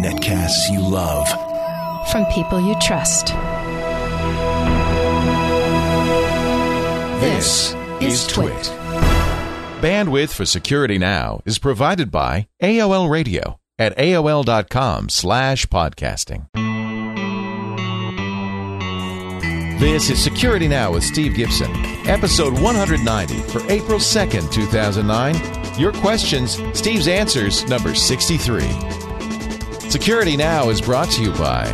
Netcasts you love. From people you trust. This is Twit. Bandwidth for Security Now is provided by AOL Radio at AOL.com slash podcasting. This is Security Now with Steve Gibson, episode 190 for April 2nd, 2009. Your questions, Steve's answers, number 63. Security Now is brought to you by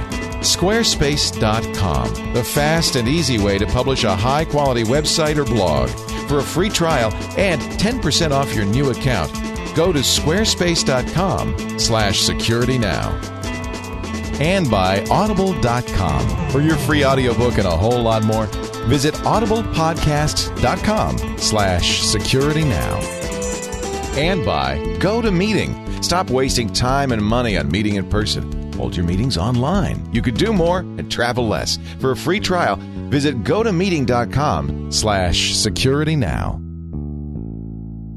Squarespace.com, the fast and easy way to publish a high quality website or blog. For a free trial and 10% off your new account, go to squarespace.com slash security now. And by audible.com. For your free audiobook and a whole lot more, visit audiblepodcasts.com slash security now. And by GoToMeeting. Stop wasting time and money on meeting in person. Hold your meetings online. You could do more and travel less. For a free trial, visit gotomeeting.com slash security now.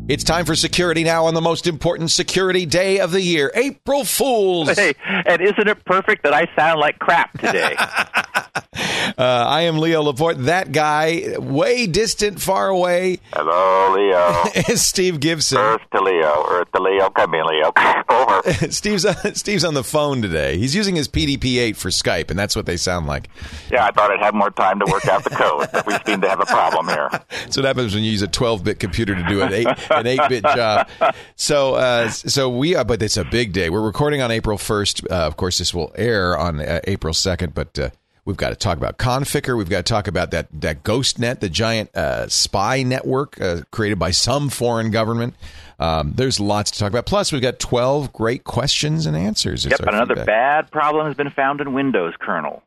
It's time for Security Now on the most important security day of the year, April Fools. Hey, and isn't it perfect that I sound like crap today? Uh, I am Leo Laporte. That guy, way distant, far away, Hello, Leo. is Steve Gibson. Earth to Leo. Earth to Leo. Come in, Leo. Over. Steve's on, Steve's on the phone today. He's using his PDP-8 for Skype, and that's what they sound like. Yeah, I thought I'd have more time to work out the code, but we seem to have a problem here. That's what happens when you use a 12-bit computer to do an 8 an 8-bit job. So uh, so we are, but it's a big day. We're recording on April 1st. Uh, of course, this will air on uh, April 2nd, but uh, we've got to talk about Conficker. We've got to talk about that that ghost net, the giant uh, spy network uh, created by some foreign government. Um, there's lots to talk about. Plus, we've got 12 great questions and answers. Yep, another feedback. bad problem has been found in Windows kernel.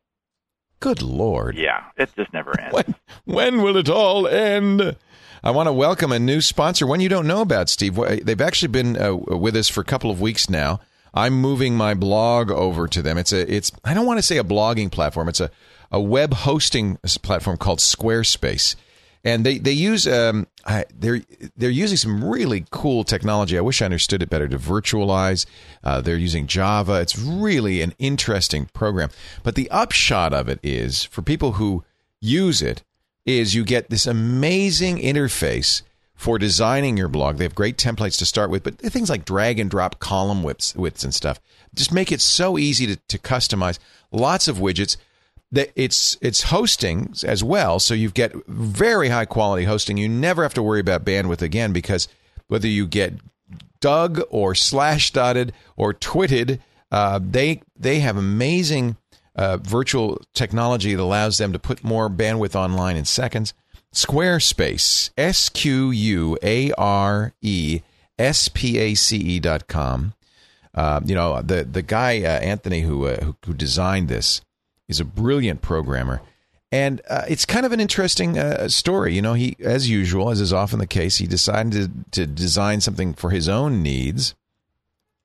Good lord. Yeah, it just never ends. when, when will it all end? I want to welcome a new sponsor, one you don't know about, Steve. They've actually been uh, with us for a couple of weeks now. I'm moving my blog over to them. It's a, it's, I don't want to say a blogging platform. It's a, a web hosting platform called Squarespace, and they they use um, I, they're they're using some really cool technology. I wish I understood it better to virtualize. Uh, they're using Java. It's really an interesting program. But the upshot of it is for people who use it is you get this amazing interface for designing your blog. They have great templates to start with, but things like drag and drop column widths, widths and stuff just make it so easy to, to customize. Lots of widgets. That it's it's hosting as well, so you get very high quality hosting. You never have to worry about bandwidth again because whether you get dug or slash dotted or twitted, uh, they they have amazing uh, virtual technology that allows them to put more bandwidth online in seconds. Squarespace, S Q U A R E S P A C E dot com. Uh, you know the the guy uh, Anthony who, uh, who who designed this is a brilliant programmer, and uh, it's kind of an interesting uh, story. You know, he as usual, as is often the case, he decided to, to design something for his own needs,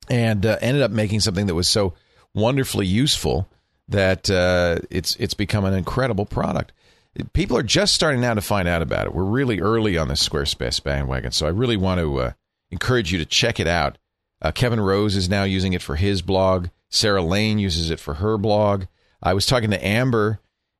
and uh, ended up making something that was so wonderfully useful that it's it's become an incredible product. People are just starting now to find out about it. We're really early on the Squarespace bandwagon, so I really want to uh, encourage you to check it out. Uh, Kevin Rose is now using it for his blog. Sarah Lane uses it for her blog. I was talking to Amber,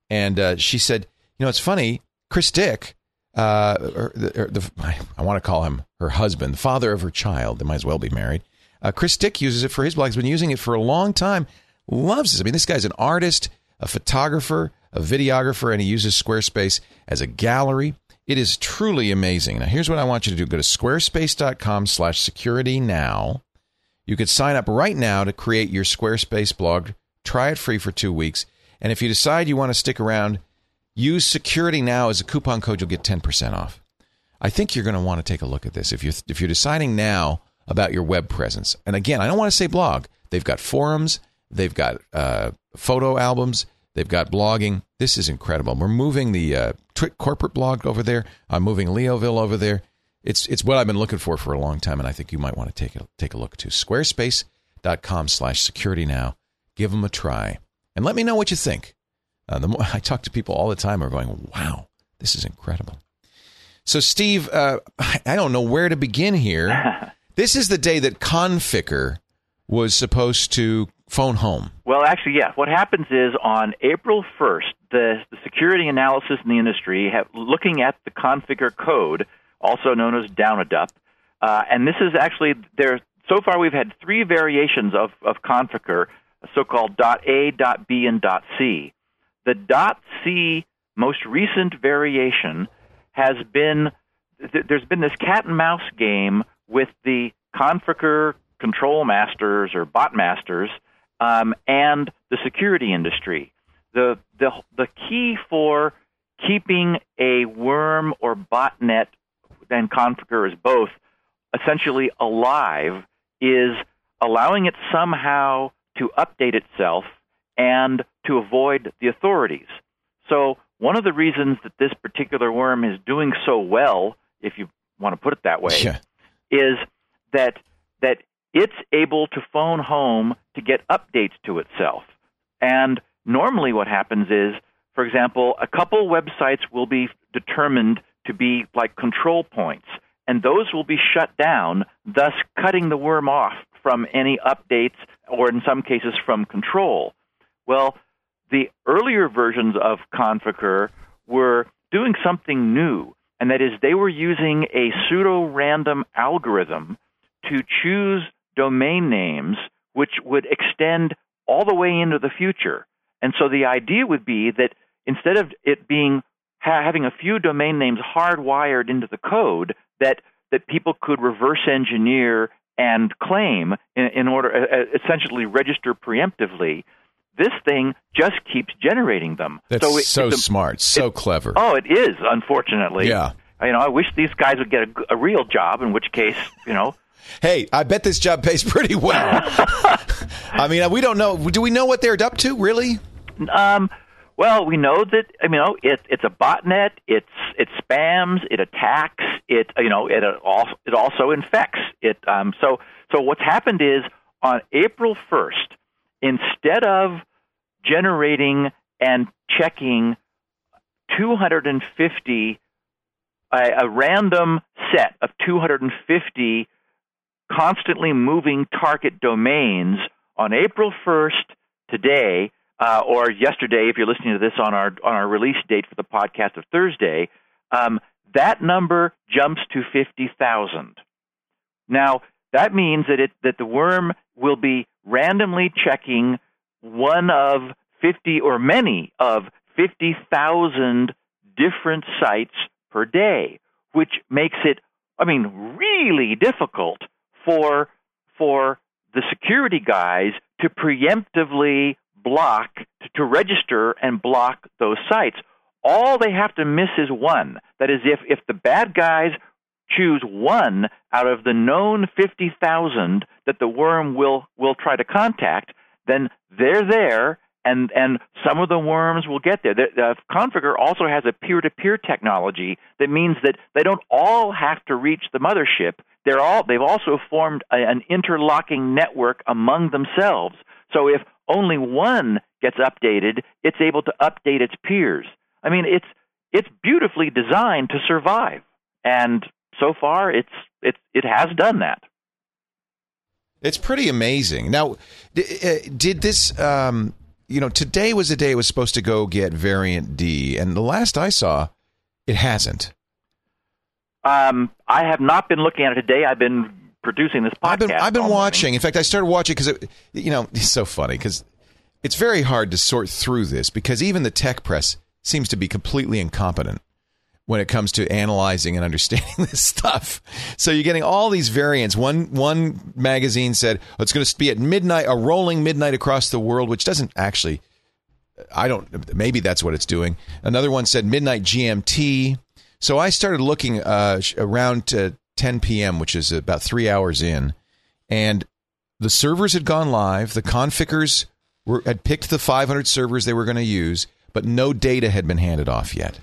and uh, she said, "You know, it's funny. Chris Dick, uh, or the, or the, I want to call him her husband, the father of her child. They might as well be married. Uh, Chris Dick uses it for his blog. He's been using it for a long time. Loves it. I mean, this guy's an artist, a photographer, a videographer, and he uses Squarespace as a gallery. It is truly amazing. Now, here's what I want you to do: go to squarespace.com/security now. You could sign up right now to create your Squarespace blog. Try it free for two weeks. And if you decide you want to stick around, use security now as a coupon code. You'll get 10% off. I think you're going to want to take a look at this. If you're, if you're deciding now about your web presence, and again, I don't want to say blog, they've got forums, they've got uh, photo albums, they've got blogging. This is incredible. We're moving the uh, Twit corporate blog over there. I'm moving Leoville over there. It's it's what I've been looking for for a long time, and I think you might want to take a take a look too. Squarespace.com slash security now. Give them a try, and let me know what you think. Uh, the more I talk to people all the time, are going, "Wow, this is incredible." So, Steve, uh, I don't know where to begin here. this is the day that Conficker was supposed to phone home. Well, actually, yeah. What happens is on April 1st, the, the security analysis in the industry, have, looking at the Conficker code, also known as Downadup, uh, and this is actually there. So far, we've had three variations of of Conficker, so-called .a, .b, and .c. The .c most recent variation has been th- there's been this cat and mouse game with the Conficker control masters or bot masters um, and the security industry. The, the, the key for keeping a worm or botnet and Conficker as both essentially alive is allowing it somehow to update itself and to avoid the authorities. So, one of the reasons that this particular worm is doing so well, if you want to put it that way, Yeah. is that that it's able to phone home to get updates to itself. And normally what happens is, for example, a couple websites will be determined to be like control points, and those will be shut down, thus cutting the worm off from any updates or in some cases from control. Well, the earlier versions of Conficker were doing something new, and that is they were using a pseudo random algorithm to choose domain names which would extend all the way into the future. And so the idea would be that instead of it being ha- having a few domain names hardwired into the code, that that people could reverse engineer and claim in, in order uh, essentially register preemptively. This thing just keeps generating them. That's so, so, it, it's a- smart, so clever. Oh, it is. Unfortunately, Yeah. You know, I wish these guys would get a, a real job. In which case, you know, Hey, I bet this job pays pretty well. I mean, we don't know. Do we know what they're up to, really? Um, well, we know that I mean, you know, it, it's a botnet. It's it spams. It attacks. It you know it also it also infects. It um, so so what's happened is on April first, instead of generating and checking 250 a, a random set of 250 constantly moving target domains on April 1st today uh, or yesterday if you're listening to this on our on our release date for the podcast of Thursday um, that number jumps to 50,000 now that means that it that the worm will be randomly checking one of 50 or many of 50,000 different sites per day which makes it I mean really difficult for for the security guys to preemptively block to, to register and block those sites. All they have to miss is one. That is, if if the bad guys choose one out of the known fifty thousand that the worm will will try to contact, then they're there. And, and some of the worms will get there. The, the Conficker also has a peer-to-peer technology that means that they don't all have to reach the mothership they're all they've also formed a, an interlocking network among themselves. So if only one gets updated, it's able to update its peers. I mean, it's it's beautifully designed to survive, and so far, it's it it has done that. It's pretty amazing. Now, uh, did this? Um, you know, today was the day it was supposed to go get variant D, and the last I saw, it hasn't. Um, I have not been looking at it today. I've been producing this podcast. I've been I've been watching. In fact, I started watching because it, you know, it's so funny because it's very hard to sort through this because even the tech press seems to be completely incompetent when it comes to analyzing and understanding this stuff. So you're getting all these variants. One one magazine said oh, it's going to be at midnight, a rolling midnight across the world, which doesn't actually. I don't. Maybe that's what it's doing. Another one said midnight GMT. So I started looking uh, around uh, 10 p.m., which is about three hours in, and the servers had gone live. The Confickers were had picked the 500 servers they were going to use, but no data had been handed off yet.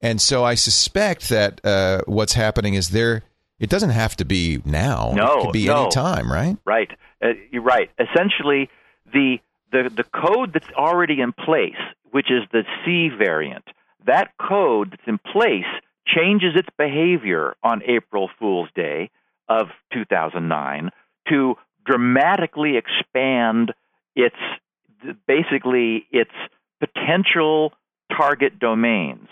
And so I suspect that uh, what's happening is there. It doesn't have to be now. No, it could be no. any time, right? Right. Uh, you're right. Essentially, the the the code that's already in place, which is the C variant, that code that's in place changes its behavior on April Fool's Day of 2009 to dramatically expand its basically its potential target domains.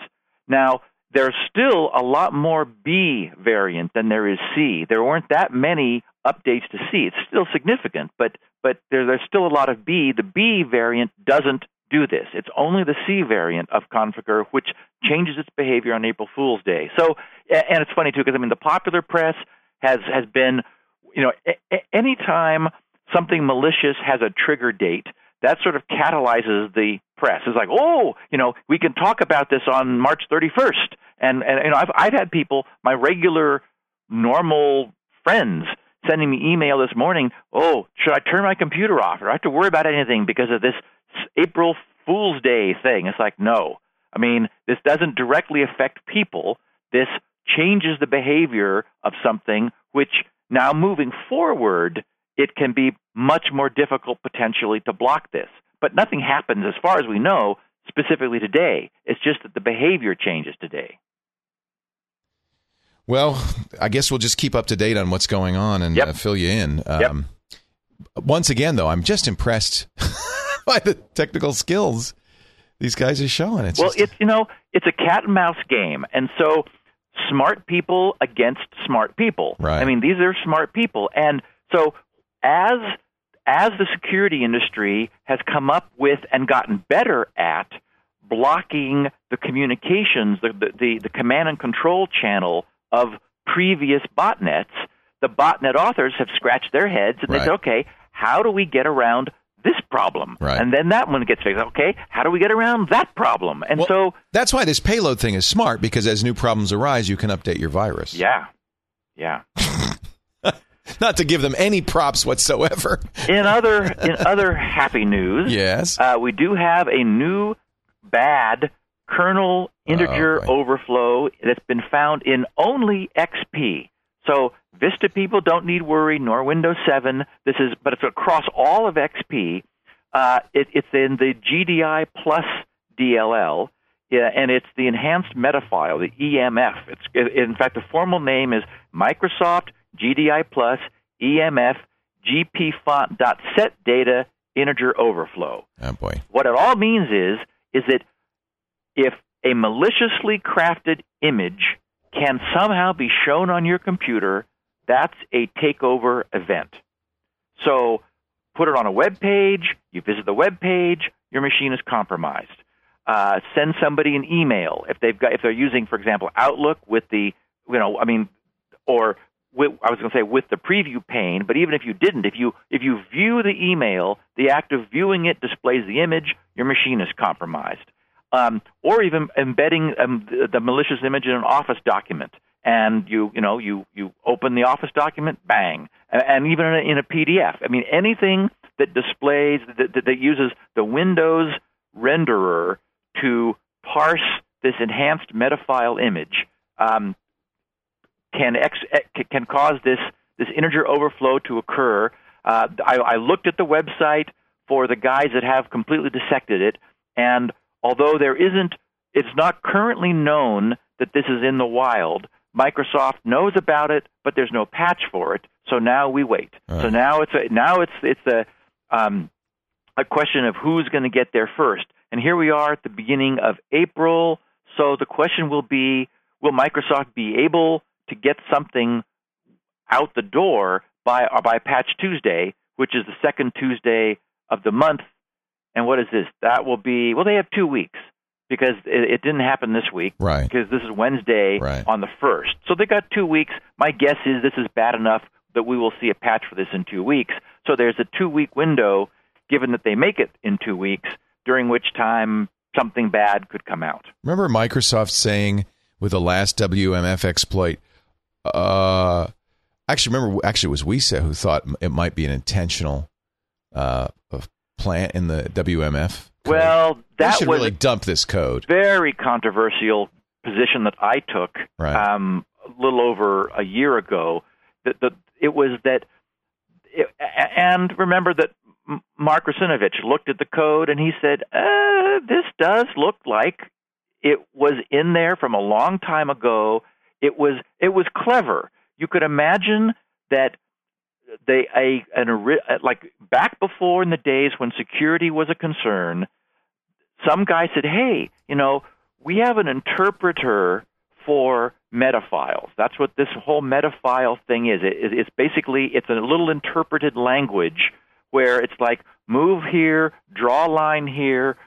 Now, there's still a lot more B variant than there is C. There weren't that many updates to C. It's still significant, but but there, there's still a lot of B. The B variant doesn't do this. It's only the C variant of Conficker which changes its behavior on April Fool's Day. So, and it's funny too because I mean the popular press has has been, you know, a- anytime something malicious has a trigger date, that sort of catalyzes the press. It's like, oh, you know, we can talk about this on March 31st, and and you know, I've I've had people, my regular, normal friends, sending me email this morning. Oh, should I turn my computer off? Or do I have to worry about anything because of this April Fool's Day thing? It's like, no. I mean, this doesn't directly affect people. This changes the behavior of something which now moving forward it can be much more difficult potentially to block this. But nothing happens, as far as we know, specifically today. It's just that the behavior changes today. Well, I guess we'll just keep up to date on what's going on and Yep. uh, fill you in. Yep. Um, Once again, though, I'm just impressed by the technical skills these guys are showing. It's well, just- it's you know, it's a cat and mouse game, and so smart people against smart people. Right. I mean, these are smart people, and so as as the security industry has come up with and gotten better at blocking the communications, the the, the, the command and control channel of previous botnets, the botnet authors have scratched their heads and they Right. said, okay, how do we get around this problem? Right. And then that one gets fixed. Okay, how do we get around that problem? And Well, so, that's why this payload thing is smart because as new problems arise, you can update your virus. yeah, yeah. Not to give them any props whatsoever. In other in other happy news, yes. uh, we do have a new bad kernel integer Oh, boy. overflow that's been found in only XP. So Vista people don't need worry, nor Windows 7. This is, but it's across all of XP. Uh, it, it's in the GDI plus DLL, yeah, and it's the enhanced metafile, the EMF. It's in fact the formal name is Microsoft GDI plus EMF GP font dot set data integer overflow. oh boy. What it all means is is that if a maliciously crafted image can somehow be shown on your computer, that's a takeover event. So put it on a web page, you visit the web page, your machine is compromised. Uh, send somebody an email if they've got if they're using, for example, Outlook with the you know I mean, or with, I was going to say with the preview pane, but even if you didn't, if you if you view the email, the act of viewing it displays the image, your machine is compromised. Um, or even embedding um, the, the malicious image in an Office document, and you you know you you open the Office document, bang, and, and even in a, in a PDF. I mean anything that displays that, that, that uses the Windows renderer to parse this enhanced metafile image um, can ex- can cause this this integer overflow to occur. Uh, I, I looked at the website for the guys that have completely dissected it, and although there isn't, it's not currently known that this is in the wild. Microsoft knows about it, but there's no patch for it. So now we wait. So now it's a, now it's it's a um, a question of who's going to get there first. And here we are at the beginning of April. So the question will be will Microsoft be able to get something out the door by by Patch Tuesday, which is the second Tuesday of the month? And what is this? That will be well. They have two weeks because it, it didn't happen this week Right. because this is Wednesday Right. on the first. So they got two weeks. My guess is this is bad enough that we will see a patch for this in two weeks. So there's a two week window, given that they make it in two weeks, during which time something bad could come out. Remember Microsoft saying with the last WMF exploit, uh, actually, remember, actually, it was Wisa who thought it might be an intentional uh, of plant in the WMF. code. Well, that should was really dump this code. very controversial position that I took Right. um, a little over a year ago. That the, it was that, it, and remember that Mark Russinovich looked at the code and he said, uh, "This does look like it was in there from a long time ago. It was it was clever. You could imagine that they a an like back before in the days when security was a concern, some guy said, "Hey, you know, we have an interpreter for metafiles. That's what this whole metafile thing is. It, it's basically it's a little interpreted language where it's like move here, draw line here,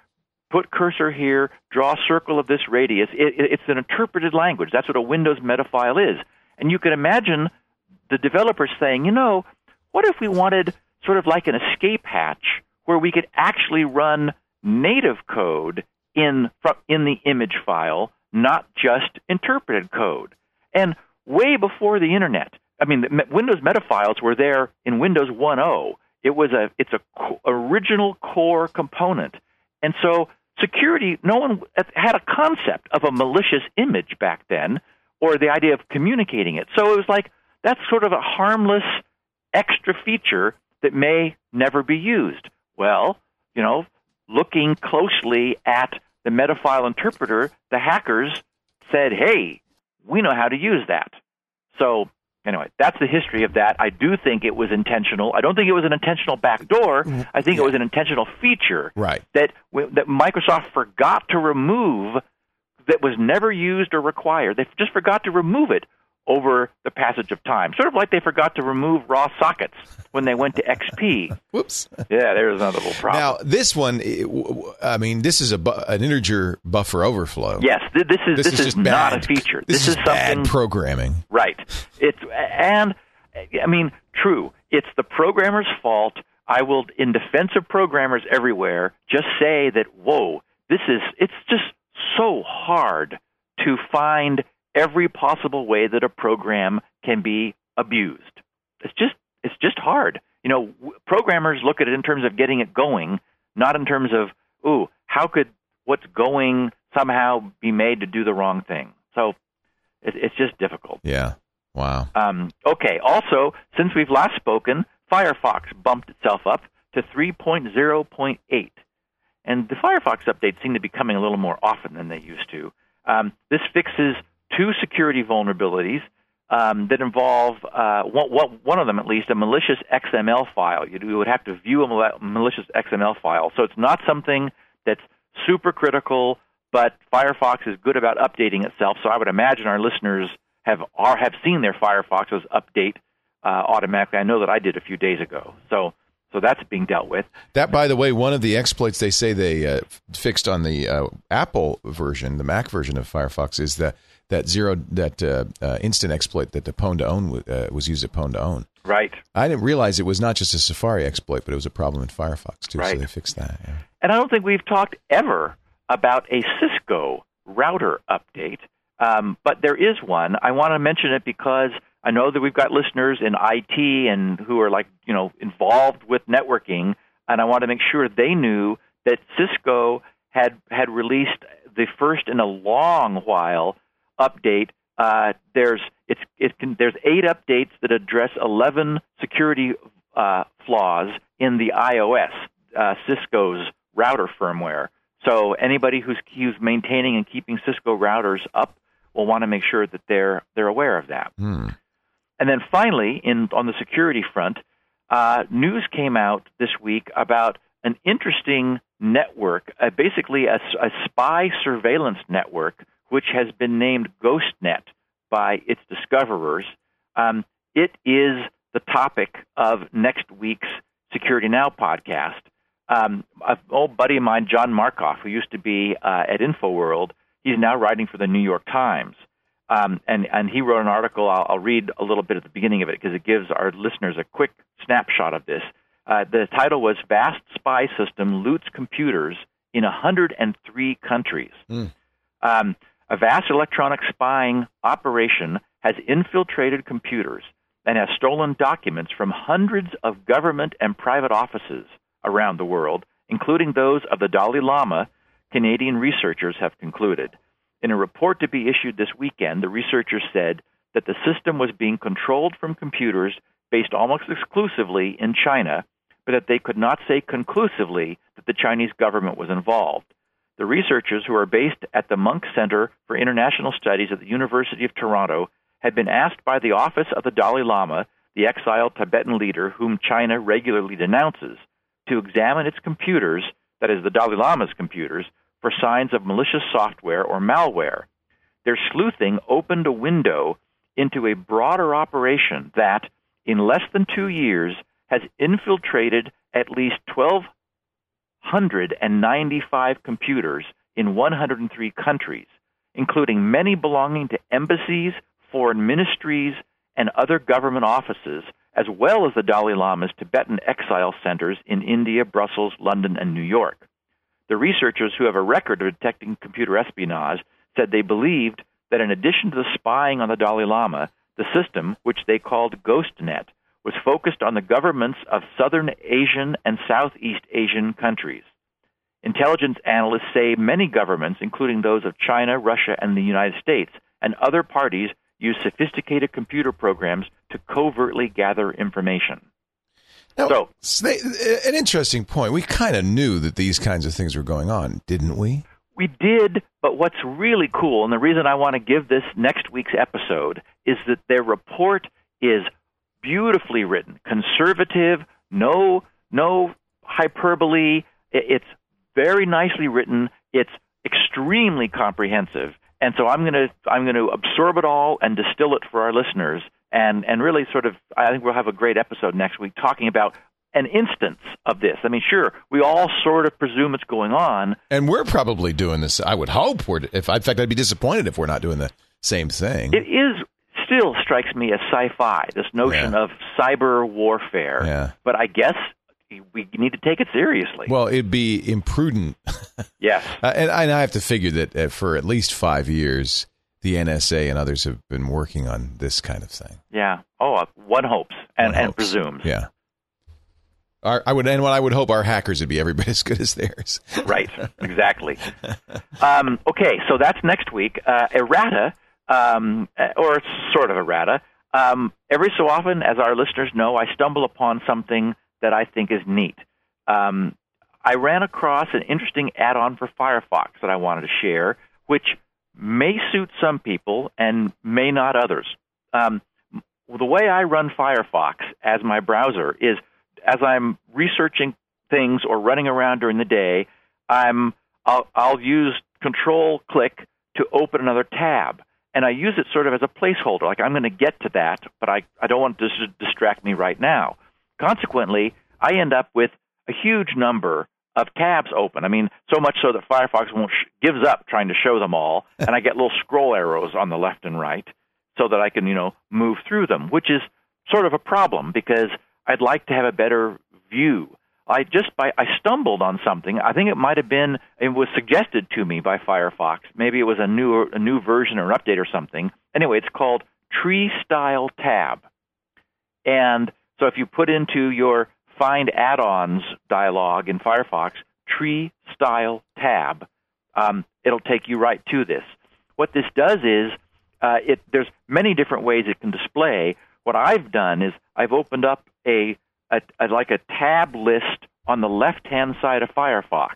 put cursor here, draw a circle of this radius. It, it, it's an interpreted language. That's what a Windows metafile is. And you can imagine the developers saying, you know, what if we wanted sort of like an escape hatch where we could actually run native code in in the image file, not just interpreted code. And way before the internet, I mean, Windows metafiles were there in Windows 1.0. It was a it's a co- original core component, and so security. No one had a concept of a malicious image back then, or the idea of communicating it. So it was like that's sort of a harmless extra feature that may never be used. Well, you know, looking closely at the metafile interpreter, the hackers said, "Hey, we know how to use that." So anyway, that's the history of that. I do think it was intentional. I don't think it was an intentional backdoor. I think yeah. it was an intentional feature right. that that Microsoft forgot to remove that was never used or required. They just forgot to remove it over the passage of time. Sort of like they forgot to remove raw sockets when they went to XP. Whoops. Yeah, there's another little problem. Now, this one, I mean, this is a bu- an integer buffer overflow. Yes, th- this is this, this is, not a feature. This, this is, is something programming. Right. It's and I mean, true. It's the programmer's fault. I will, in defense of programmers everywhere, just say that whoa, this is it's just so hard to find every possible way that a program can be abused. It's just it's just hard. You know, w- programmers look at it in terms of getting it going, not in terms of, ooh, how could what's going somehow be made to do the wrong thing? So it, it's just difficult. Yeah. Wow. Um, okay. Also, since we've last spoken, Firefox bumped itself up to 3.0.8. And the Firefox updates seem to be coming a little more often than they used to. Um, this fixes two security vulnerabilities um, that involve uh, one, one, of them at least a malicious XML file. You would have to view a malicious XML file, so it's not something that's super critical. But Firefox is good about updating itself, so I would imagine our listeners have are have seen their Firefoxes update uh, automatically. I know that I did a few days ago, so so that's being dealt with. That, by the way, one of the exploits they say they uh, fixed on the uh, Apple version, the Mac version of Firefox, is that that zero that uh, uh, instant exploit that the Pwn2Own uh, was used at Pwn2Own. Right. I didn't realize it was not just a Safari exploit, but it was a problem in Firefox too. Right. So they fixed that. Yeah. And I don't think we've talked ever about a Cisco router update, um, but there is one. I want to mention it because I know that we've got listeners in IT and who are like you know involved with networking, and I want to make sure they knew that Cisco had had released the first in a long while update. Uh, there's it's it can, there's eight updates that address 11 security uh, flaws in the iOS uh, Cisco's router firmware. So anybody who's who's maintaining and keeping Cisco routers up will want to make sure that they're they're aware of that. Hmm. And then finally, in on the security front, uh, news came out this week about an interesting network, uh, basically a, a spy surveillance network which has been named GhostNet by its discoverers. Um, it is the topic of next week's Security Now podcast. Um, an old buddy of mine, John Markoff, who used to be uh, at InfoWorld, he's now writing for the New York Times. Um, and, and he wrote an article. I'll, I'll, read a little bit at the beginning of it because it gives our listeners a quick snapshot of this. Uh, the title was Vast Spy System Loots Computers in 103 Countries. Mm. Um, a vast electronic spying operation has infiltrated computers and has stolen documents from hundreds of government and private offices around the world, including those of the Dalai Lama, Canadian researchers have concluded. In a report to be issued this weekend, the researchers said that the system was being controlled from computers based almost exclusively in China, but that they could not say conclusively that the Chinese government was involved. The researchers, who are based at the Munk Center for International Studies at the University of Toronto, had been asked by the Office of the Dalai Lama the exiled Tibetan leader whom China regularly denounces, to examine its computers, that is, the Dalai Lama's computers, for signs of malicious software or malware. Their sleuthing opened a window into a broader operation that, in less than two years, has infiltrated at least 1,295 computers in 103 countries, including many belonging to embassies, foreign ministries, and other government offices, as well as the Dalai Lama's Tibetan exile centers in India, Brussels, London, and New York. The researchers who have a record of detecting computer espionage said they believed that in addition to the spying on the Dalai Lama, the system, which they called GhostNet, was focused on the governments of Southern Asian and Southeast Asian countries. Intelligence analysts say many governments, including those of China, Russia, and the United States, and other parties use sophisticated computer programs to covertly gather information. Now, so, uh, an interesting point. We kind of knew that these kinds of things were going on, didn't we? We did, but what's really cool, and the reason I want to give this next week's episode, is that their report is beautifully written, conservative, no no hyperbole. It's very nicely written. It's extremely comprehensive, and so I'm going to I'm going to absorb it all and distill it for our listeners, and and really sort of I think we'll have a great episode next week talking about an instance of this. I mean, sure, we all sort of presume it's going on, and we're probably doing this. I would hope we're. If in fact, I'd be disappointed if we're not doing the same thing. It is still strikes me as sci-fi. This notion Yeah. of cyber warfare, Yeah. but I guess we need to take it seriously. Well, it'd be imprudent, yes, uh, and, and I have to figure that uh, for at least five years, the NSA and others have been working on this kind of thing. yeah. Oh, uh, one hopes and, One and hopes. presumes. Yeah. Our, I would, and what I would hope our hackers would be every bit as good as theirs. right, exactly. Um, okay, so that's next week. Uh, errata, um, or sort of errata. Um, every so often, as our listeners know, I stumble upon something that I think is neat. Um, I ran across an interesting add on for Firefox that I wanted to share, which may suit some people and may not others. Um, the way I run Firefox as my browser is as I'm researching things or running around during the day, I'm I'll, I'll use Control click to open another tab, and I use it sort of as a placeholder. Like I'm going to get to that, but I I don't want it to dis- distract me right now. Consequently, I end up with a huge number of tabs open. I mean, so much so that Firefox won't sh- gives up trying to show them all, and I get little scroll arrows on the left and right so that I can you know move through them, which is sort of a problem because I'd like to have a better view. I just by I stumbled on something. I think it might have been it was suggested to me by Firefox. Maybe it was a new a new version or an update or something. Anyway, it's called Tree Style Tab. And so if you put into your Find Add-ons dialog in Firefox Tree Style Tab, um, it'll take you right to this. What this does is uh, it there's many different ways it can display. What I've done is I've opened up a, a, a like a tab list on the left hand side of Firefox,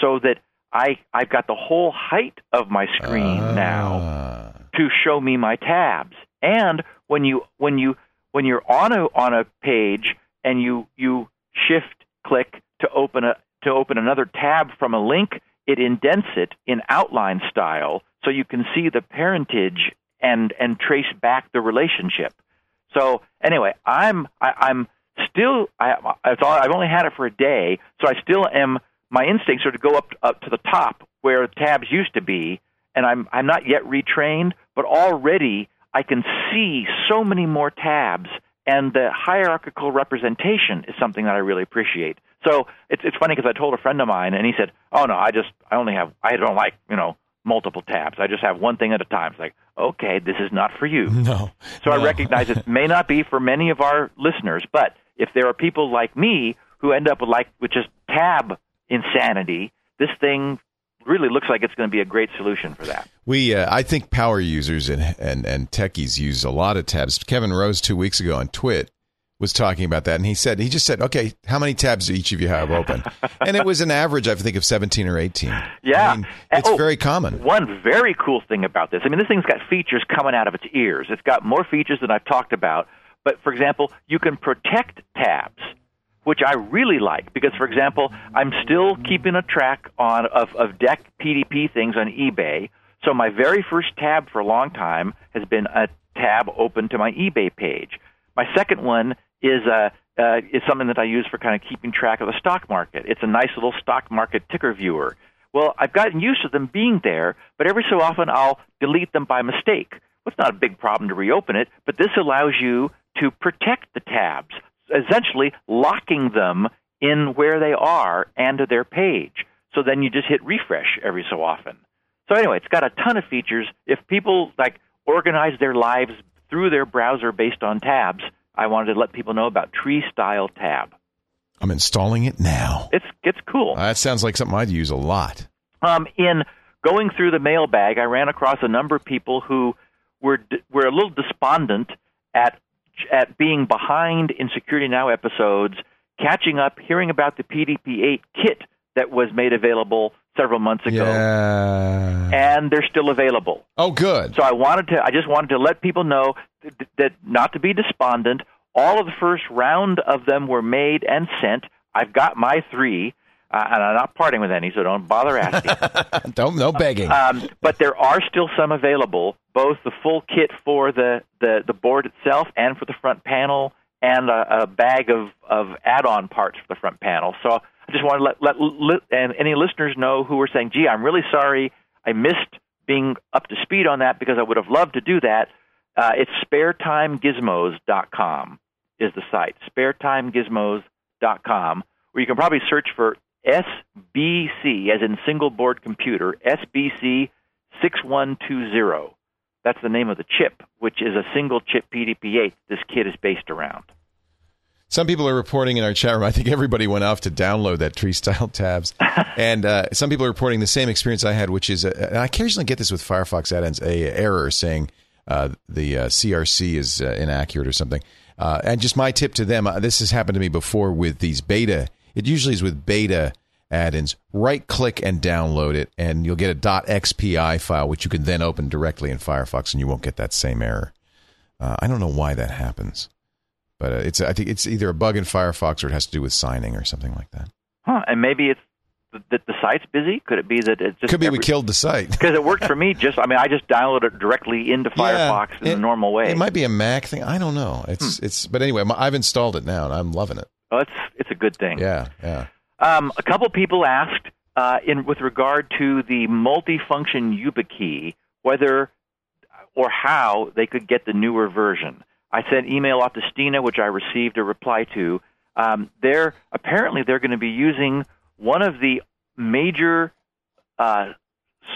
so that I I've got the whole height of my screen now Ah. to show me my tabs. And when you when you when you're on a on a page and you you shift click to open a to open another tab from a link, it indents it in outline style so you can see the parentage and and trace back the relationship. So anyway, I'm I, I'm still I it's all, I've only had it for a day, so I still am. My instincts are to go up up to the top where tabs used to be, and I'm I'm not yet retrained, but already I can see so many more tabs, and the hierarchical representation is something that I really appreciate. So it's it's funny because I told a friend of mine, and he said, "Oh no, I just I only have I don't like you know multiple tabs. I just have one thing at a time." It's like, okay, this is not for you. No. So I recognize it may not be for many of our listeners, but if there are people like me who end up with like with just tab insanity, this thing really looks like it's going to be a great solution for that. We, uh, I think power users and, and, and techies use a lot of tabs. Kevin Rose two weeks ago on Twit was talking about that, and he said he just said, "Okay, how many tabs do each of you have open?" and it was an average, I think, of seventeen or eighteen. Yeah. I mean, it's oh, very common. One very cool thing about this, I mean, this thing's got features coming out of its ears. It's got more features than I've talked about, But for example, you can protect tabs, which I really like because, for example, I'm still keeping a track on of, of DEC PDP things on eBay. So my very first tab for a long time has been a tab open to my eBay page. My second one is a uh, is something that I use for kind of keeping track of the stock market. It's a nice little stock market ticker viewer. Well, I've gotten used to them being there, but every so often I'll delete them by mistake. Well, it's not a big problem to reopen it, but this allows you to protect the tabs, essentially locking them in where they are and their page. So then you just hit refresh every so often. So anyway, it's got a ton of features. If people like organize their lives through their browser based on tabs, I wanted to let people know about Tree Style Tab. I'm installing it now. It's it's cool. Uh, that sounds like something I'd use a lot. Um, in going through the mailbag, I ran across a number of people who were were a little despondent at at being behind in Security Now episodes, catching up, hearing about the PDP-8 kit that was made available several months ago, Yeah. and they're still available. Oh, good. So I wanted to, I just wanted to let people know that, that not to be despondent. All of the first round of them were made and sent. I've got my three, uh, and I'm not parting with any, so don't bother asking. Don't no begging. um, but there are still some available, both the full kit for the, the, the board itself and for the front panel, and a, a bag of, of add-on parts for the front panel. So I just want to let, let, and any listeners know who are saying, "Gee, I'm really sorry, I missed being up to speed on that because I would have loved to do that." Uh, it's sparetimegizmos.com is the site. Sparetimegizmos.com, where you can probably search for SBC, as in single board computer, SBC 6120. That's the name of the chip, which is a single chip PDP-8 this kit is based around. Some people are reporting in our chat room. I think everybody went off to download that tree style tabs, and uh, some people are reporting the same experience I had, which is, uh, and I occasionally get this with Firefox add-ins, a error saying uh, the uh, CRC is uh, inaccurate or something. Uh, and just my tip to them: uh, this has happened to me before with these beta. It usually is with beta add-ins. Right click and download it, and you'll get a .xpi file, which you can then open directly in Firefox, and you won't get that same error. Uh, I don't know why that happens. But uh, it's I think it's either a bug in Firefox or it has to do with signing or something like that. Huh? And maybe it's that the site's busy. Could it be that it's just Could be every- we killed the site. because it worked for me. Just I mean, I just downloaded it directly into Firefox in it, the normal way. It might be a Mac thing. I don't know. It's it's. But anyway, I've installed it now and I'm loving it. oh, it's it's a good thing. Yeah, yeah. Um, a couple people asked uh, in with regard to the multifunction YubiKey whether or how they could get the newer version. I sent email off to Stina, which I received a reply to. Um, they're apparently they're going to be using one of the major uh,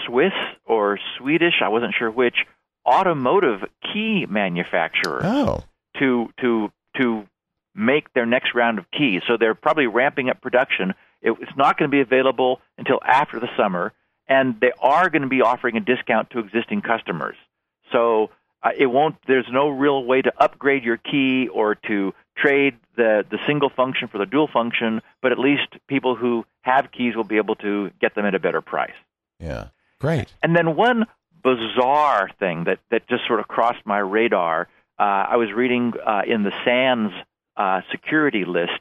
Swiss or Swedish, I wasn't sure which, automotive key manufacturer Oh, to to to make their next round of keys. So they're probably ramping up production. It's not going to be available until after the summer, and they are going to be offering a discount to existing customers. So uh, it won't. There's no real way to upgrade your key or to trade the the single function for the dual function. But at least people who have keys will be able to get them at a better price. yeah. Great. And then one bizarre thing that, that just sort of crossed my radar. Uh, I was reading uh, in the SANS uh, security list,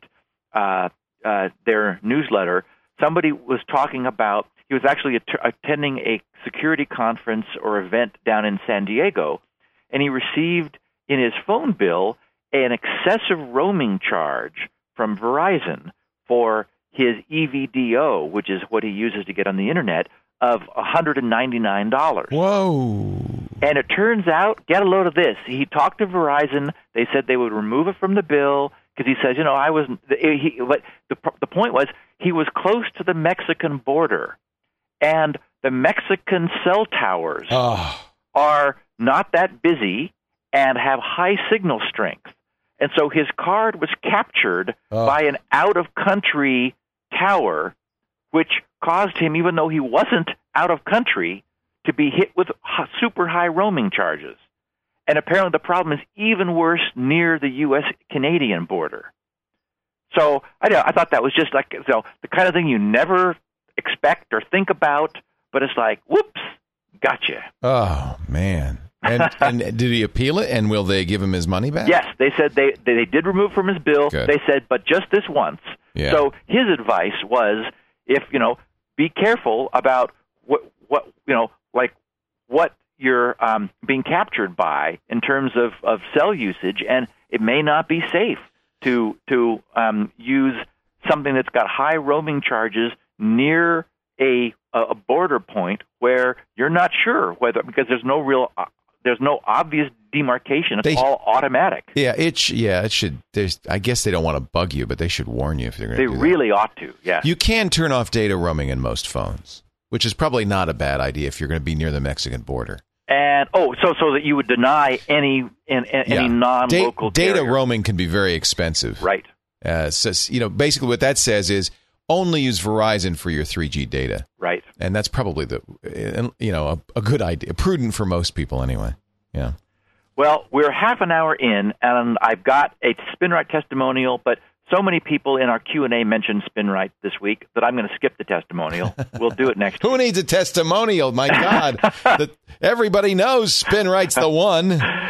uh, uh, their newsletter. Somebody was talking about he was actually att- attending a security conference or event down in San Diego, and he received in his phone bill an excessive roaming charge from Verizon for his EVDO, which is what he uses to get on the internet, of $199. Whoa. And it turns out, get a load of this. He talked to Verizon. They said they would remove it from the bill because he says, you know, I was. He, but the the point was he was close to the Mexican border, and the Mexican cell towers Oh, are not that busy and have high signal strength. And so his card was captured Oh. by an out of country tower, which caused him, even though he wasn't out of country, to be hit with super high roaming charges. And apparently the problem is even worse near the U.S. Canadian border. So I, don't- I thought that was just like you know, the kind of thing you never expect or think about, but it's like, whoops, gotcha. oh man. And, and did he appeal it? And will they give him his money back? Yes, they said they they, they did remove from his bill. Good. They said, but just this once. Yeah. So his advice was, if you know, be careful about what what you know, like what you're um, being captured by in terms of of cell usage, and it may not be safe to to um, use something that's got high roaming charges near a a border point where you're not sure whether because there's no real uh, there's no obvious demarcation. It's They- all automatic. Yeah, it sh- yeah, it should. There's, I guess they don't want to bug you, but they should warn you if they're going They to do that. really ought to. Yes. You can turn off data roaming in most phones, which is probably not a bad idea if you're going to be near the Mexican border. and oh, so so that you would deny any in, in, any non-local Da- data carrier. roaming can be very expensive. Right. Uh, so, you know, basically what that says is only use Verizon for your 3G data, Right. and that's probably the you know a, a good idea, prudent for most people anyway. Yeah. Well, we're half an hour in, and I've got a SpinRite testimonial, but so many people in our Q and A mentioned SpinRite this week that I'm going to skip the testimonial. we'll do it next. Week. Who week. needs a testimonial? My God, the, everybody knows SpinRite's the one.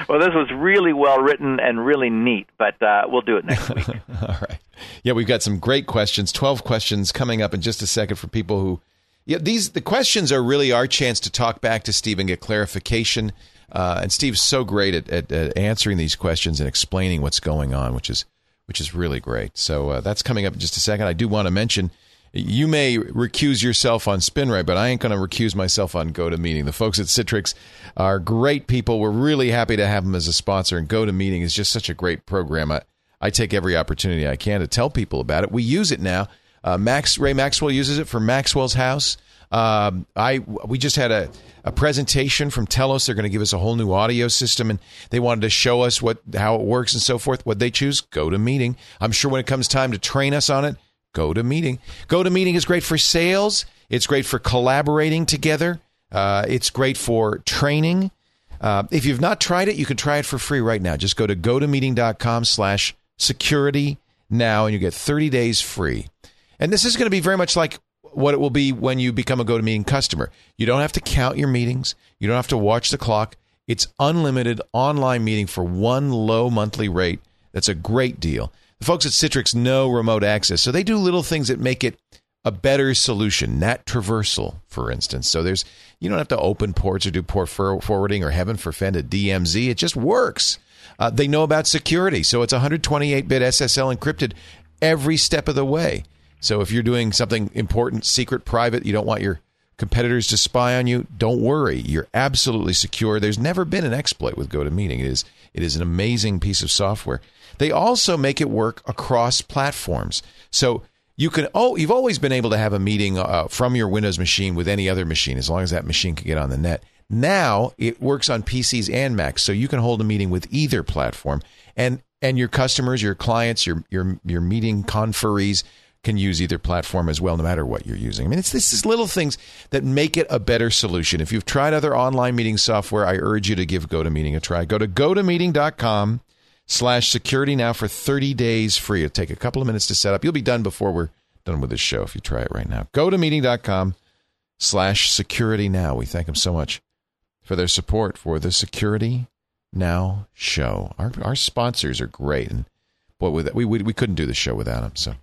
Well, this was really well written and really neat, but uh, we'll do it next week. All right. Yeah, we've got some great questions. Twelve questions coming up in just a second for people who. Yeah, these the questions are really our chance to talk back to Steve and get clarification. Uh, and Steve's so great at, at, at answering these questions and explaining what's going on, which is which is really great. So uh, that's coming up in just a second. I do want to mention you may recuse yourself on SpinRite, but I ain't going to recuse myself on GoToMeeting. The folks at Citrix are great people. We're really happy to have them as a sponsor, and GoToMeeting is just such a great program. I, I take every opportunity I can to tell people about it. We use it now. Uh, Max Ray Maxwell uses it for Maxwell's house. Um, I we just had a, a presentation from Telos. They're going to give us a whole new audio system, and they wanted to show us what how it works and so forth. What they choose, go to meeting. I'm sure when it comes time to train us on it, go to meeting. Go to meeting is great for sales. It's great for collaborating together. Uh, it's great for training. Uh, if you've not tried it, you can try it for free right now. Just go to gotomeeting.com slash security now, and you get 30 days free. And this is going to be very much like what it will be when you become a GoToMeeting customer. You don't have to count your meetings. You don't have to watch the clock. It's unlimited online meeting for one low monthly rate. That's a great deal. The folks at Citrix know remote access, so they do little things that make it a better solution. NAT traversal, for instance. So there's you don't have to open ports or do port forwarding or heaven forfend a DMZ. It just works. Uh, they know about security, so it's 128-bit SSL encrypted every step of the way. So if you're doing something important, secret, private, you don't want your competitors to spy on you, don't worry. You're absolutely secure. There's never been an exploit with GoToMeeting. It is it is an amazing piece of software. They also make it work across platforms. So you can oh you've always been able to have a meeting uh, from your Windows machine with any other machine as long as that machine can get on the net. Now it works on PCs and Macs, so you can hold a meeting with either platform, and and your customers, your clients, your your your meeting conferees can use either platform as well, no matter what you're using. I mean, it's this is little things that make it a better solution. If you've tried other online meeting software, I urge you to give GoToMeeting a try. Go to gotomeeting.com slash security now for 30 days free. It'll take a couple of minutes to set up. You'll be done before we're done with this show if you try it right now. GoToMeeting.com slash security now. We thank them so much for their support for the Security Now show. Our, our sponsors are great. And boy, we, we, we couldn't do the show without them. So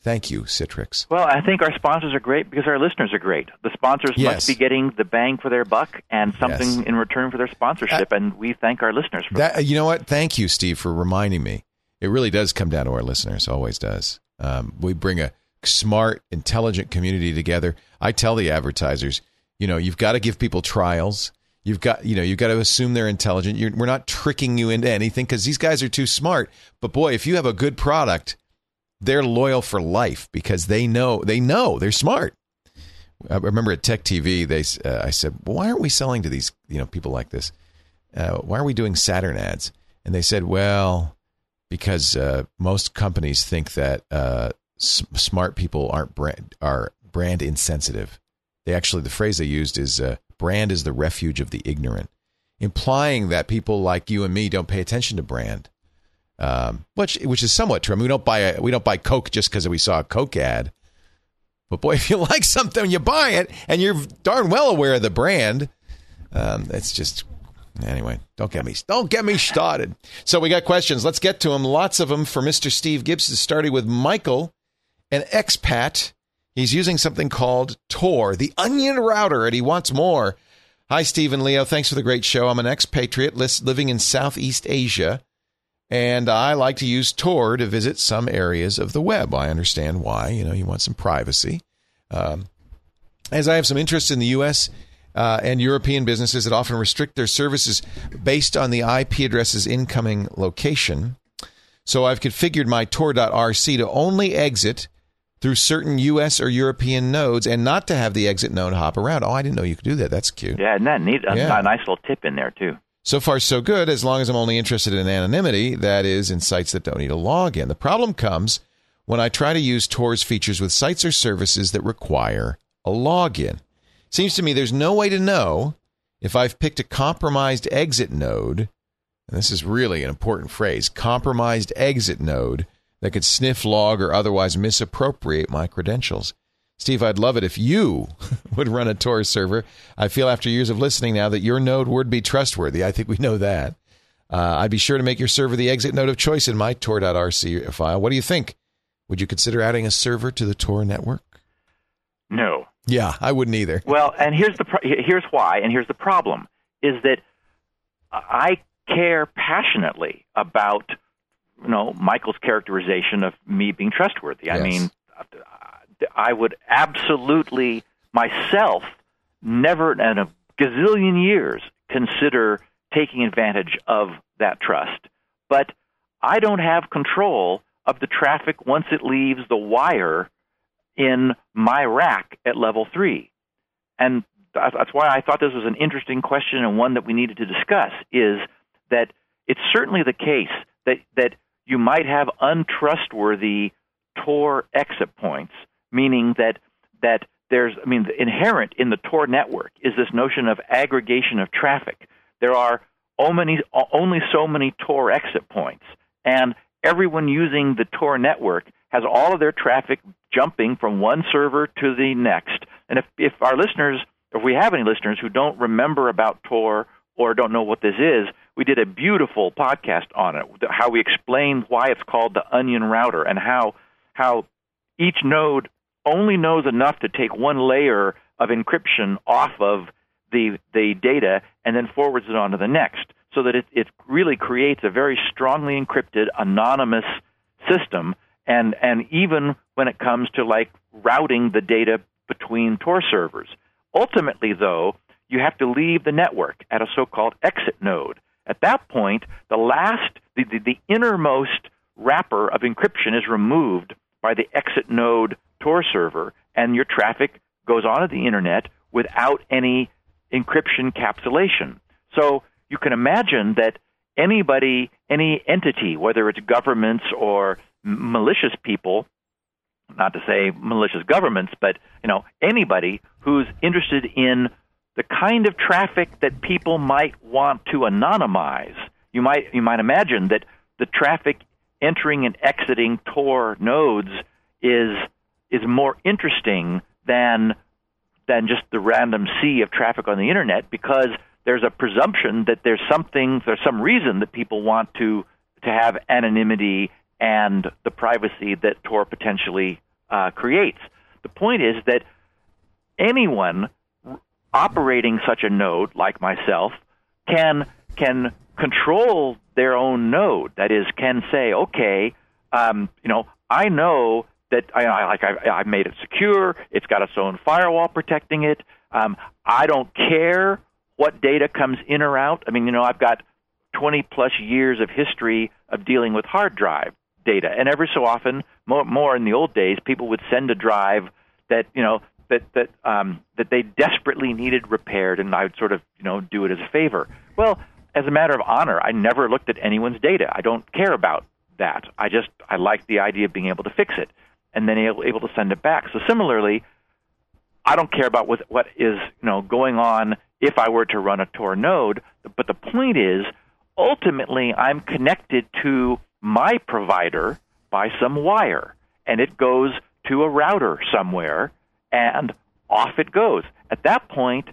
thank you, Citrix. Well, I think our sponsors are great because our listeners are great. The sponsors Yes. must be getting the bang for their buck and something Yes. in return for their sponsorship, and we thank our listeners for that. That you know what? Thank you, Steve, for reminding me. It really does come down to our listeners. Always does. Um, we bring a smart, intelligent community together. I tell the advertisers, you know, you've got to give people trials. You've got, you know, you've got to assume they're intelligent. You're, we're not tricking you into anything because these guys are too smart. But boy, if you have a good product, they're loyal for life because they know they know they're smart. I remember at Tech TV, they uh, I said, well, "Why aren't we selling to these you know people like this? Uh, why are we doing Saturn ads?" And they said, "Well, because uh, most companies think that uh, s- smart people aren't brand are brand insensitive. They actually the phrase they used is uh, brand is the refuge of the ignorant, implying that people like you and me don't pay attention to brand." Um, which which is somewhat true. I mean, we don't buy a, we don't buy Coke just because we saw a Coke ad. But boy, if you like something, you buy it, and you're darn well aware of the brand. Um, it's just Anyway, don't get me don't get me started. So we got questions. Let's get to them. Lots of them for Mr. Steve Gibson. Starting with Michael, an expat. He's using something called Tor, the Onion router, and he wants more. Hi, Steve and Leo. Thanks for the great show. I'm an expatriate living in Southeast Asia, and I like to use Tor to visit some areas of the web. I understand why. You know, you want some privacy. Um, as I have some interest in the U.S uh, and European businesses that often restrict their services based on the IP address's incoming location. So I've configured my Tor.rc to only exit through certain U.S. or European nodes and not to have the exit node hop around. Oh, I didn't know you could do that. That's cute. Yeah, and that neat. Yeah. A nice little tip in there too. So far, so good. As long as I'm only interested in anonymity, that is, in sites that don't need a login. The problem comes when I try to use Tor's features with sites or services that require a login. Seems to me there's no way to know if I've picked a compromised exit node, and this is really an important phrase compromised exit node that could sniff, log, or otherwise misappropriate my credentials. Steve, I'd love it if you would run a Tor server. I feel after years of listening now that your node would be trustworthy. I think we know that. Uh, I'd be sure to make your server the exit node of choice in my tor.rc file. What do you think? Would you consider adding a server to the Tor network? No. Yeah, I wouldn't either. Well, and here's the pro- here's why, and here's the problem: is that I care passionately about you know Michael's characterization of me being trustworthy. Yes. I mean, I would absolutely myself never in a gazillion years consider taking advantage of that trust. But I don't have control of the traffic once it leaves the wire in my rack at level three. And that's why I thought this was an interesting question and one that we needed to discuss is that it's certainly the case that, that you might have untrustworthy Tor exit points, meaning that, that there's, I mean, inherent in the Tor network is this notion of aggregation of traffic. There are only, only so many Tor exit points, and everyone using the Tor network has all of their traffic jumping from one server to the next. And if, if our listeners, if we have any listeners who don't remember about Tor or don't know what this is, we did a beautiful podcast on it, how we explained why it's called the onion router and how how each node only knows enough to take one layer of encryption off of the the data and then forwards it on to the next, so that it, it really creates a very strongly encrypted anonymous system and and even when it comes to like routing the data between Tor servers. Ultimately, though, you have to leave the network at a so-called exit node. At that point, the last, the, the, the innermost wrapper of encryption is removed by the exit node Tor server, and your traffic goes onto the internet without any encryption capsulation. So you can imagine that anybody, any entity, whether it's governments or malicious people, not to say malicious governments, but you know anybody who's interested in the kind of traffic that people might want to anonymize. You might you might imagine that the traffic entering and exiting Tor nodes is is more interesting than than just the random sea of traffic on the internet because there's a presumption that there's something there's some reason that people want to to have anonymity and the privacy that Tor potentially uh, creates. The point is that anyone operating such a node, like myself, can can control their own node. That is, can say, okay, um, you know, I know that I, like I, I made it secure. It's got its own firewall protecting it. Um, I don't care what data comes in or out. I mean, you know, I've got 20 plus years of history of dealing with hard drive data. And every so often, more, more in the old days, people would send a drive that you know that that um, that they desperately needed repaired, and I would sort of you know do it as a favor. Well, as a matter of honor, I never looked at anyone's data. I don't care about that. I just I like the idea of being able to fix it and then able, to send it back. So similarly, I don't care about what what is you know going on if I were to run a Tor node. But the point is, ultimately, I'm connected to my provider by some wire, and it goes to a router somewhere, and off it goes. At that point,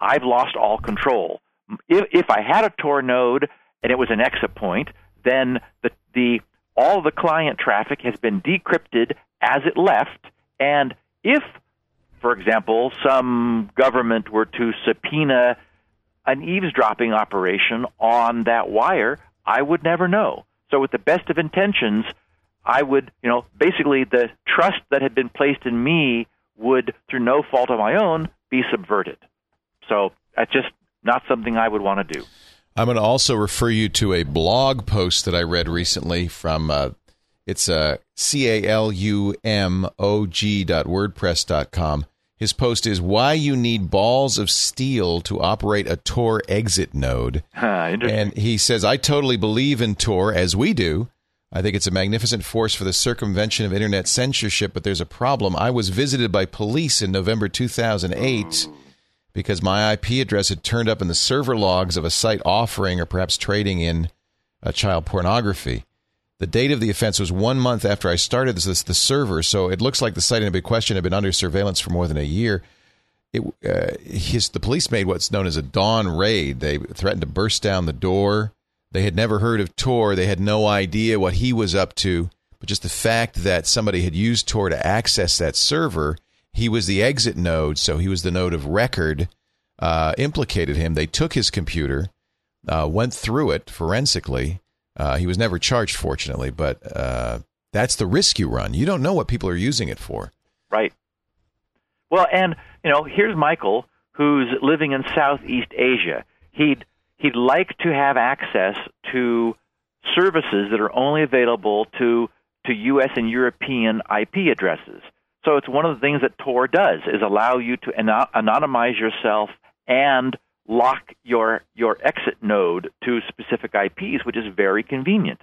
I've lost all control. if, if I had a Tor node and it was an exit point, then the the all the client traffic has been decrypted as it left, and if, for example, some government were to subpoena an eavesdropping operation on that wire, I would never know. So, with the best of intentions, I would, you know, basically the trust that had been placed in me would, through no fault of my own, be subverted. So, that's just not something I would want to do. I'm going to also refer you to a blog post that I read recently from uh, it's uh, c a l u m o g dot wordpress dot com. His post is why you need balls of steel to operate a Tor exit node. and he says, I totally believe in Tor as we do. I think it's a magnificent force for the circumvention of internet censorship, but there's a problem. I was visited by police in November 2008 because my IP address had turned up in the server logs of a site offering or perhaps trading in uh, child pornography. The date of the offense was one month after I started this, the server, so it looks like the site in big question had been under surveillance for more than a year. It, uh, his, the police made what's known as a dawn raid. They threatened to burst down the door. They had never heard of Tor. They had no idea what he was up to. But just the fact that somebody had used Tor to access that server, he was the exit node, so he was the node of record, uh, implicated him. They took his computer, uh, went through it forensically, uh, he was never charged, fortunately, but uh, that's the risk you run. You don't know what people are using it for. Right. Well, and you know, here's Michael, who's living in Southeast Asia. He'd he'd like to have access to services that are only available to to U.S. and European IP addresses. So it's one of the things that Tor does is allow you to anonymize yourself and lock your your exit node to specific IPs, which is very convenient.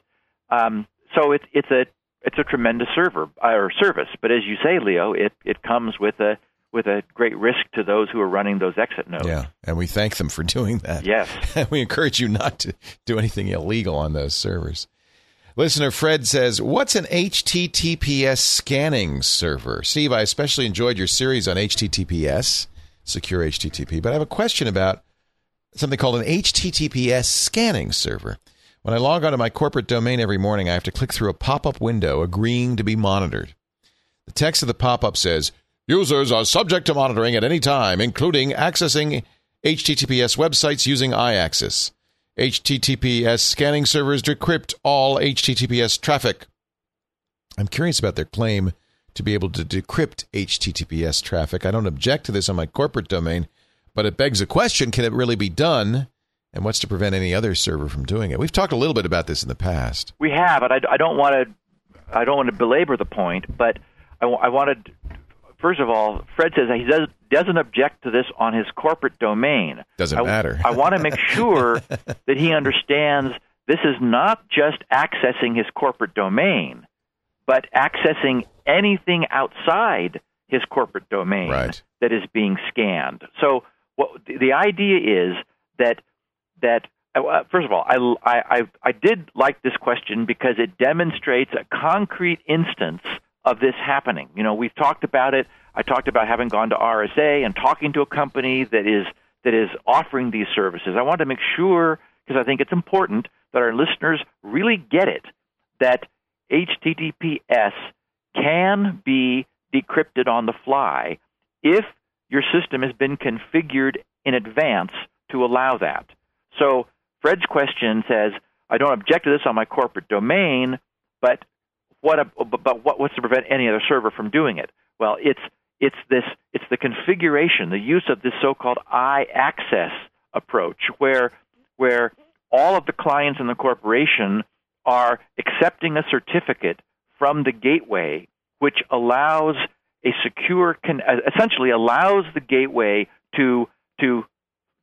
Um, so it's it's a it's a tremendous server or service, but as you say, Leo, it it comes with a with a great risk to those who are running those exit nodes. Yeah, and we thank them for doing that. Yes, we encourage you not to do anything illegal on those servers. Listener Fred says, What's an HTTPS scanning server? Steve, I especially enjoyed your series on HTTPS, secure HTTP, but I have a question about something called an HTTPS scanning server. When I log onto my corporate domain every morning, I have to click through a pop up window agreeing to be monitored. The text of the pop up says, Users are subject to monitoring at any time, including accessing HTTPS websites using iAccess. HTTPS scanning servers decrypt all HTTPS traffic. I'm curious about their claim to be able to decrypt HTTPS traffic. I don't object to this on my corporate domain, but it begs a question can it really be done? And what's to prevent any other server from doing it? We've talked a little bit about this in the past. We have, but I, I don't want to. I don't want to belabor the point, but I, I wanted. First of all, Fred says he does, doesn't object to this on his corporate domain. Doesn't I, matter. I want to make sure that he understands this is not just accessing his corporate domain, but accessing anything outside his corporate domain right. that is being scanned. So what the idea is that that uh, first of all, I, I I did like this question because it demonstrates a concrete instance of this happening. You know, we've talked about it. I talked about having gone to RSA and talking to a company that is that is offering these services. I want to make sure because I think it's important that our listeners really get it that HTTPS can be decrypted on the fly if your system has been configured in advance to allow that. So Fred's question says, I don't object to this on my corporate domain, but what, but what, what's to prevent any other server from doing it? Well, it's it's this it's the configuration, the use of this so-called I access approach, where where all of the clients in the corporation are accepting a certificate from the gateway, which allows a secure can essentially allows the gateway to to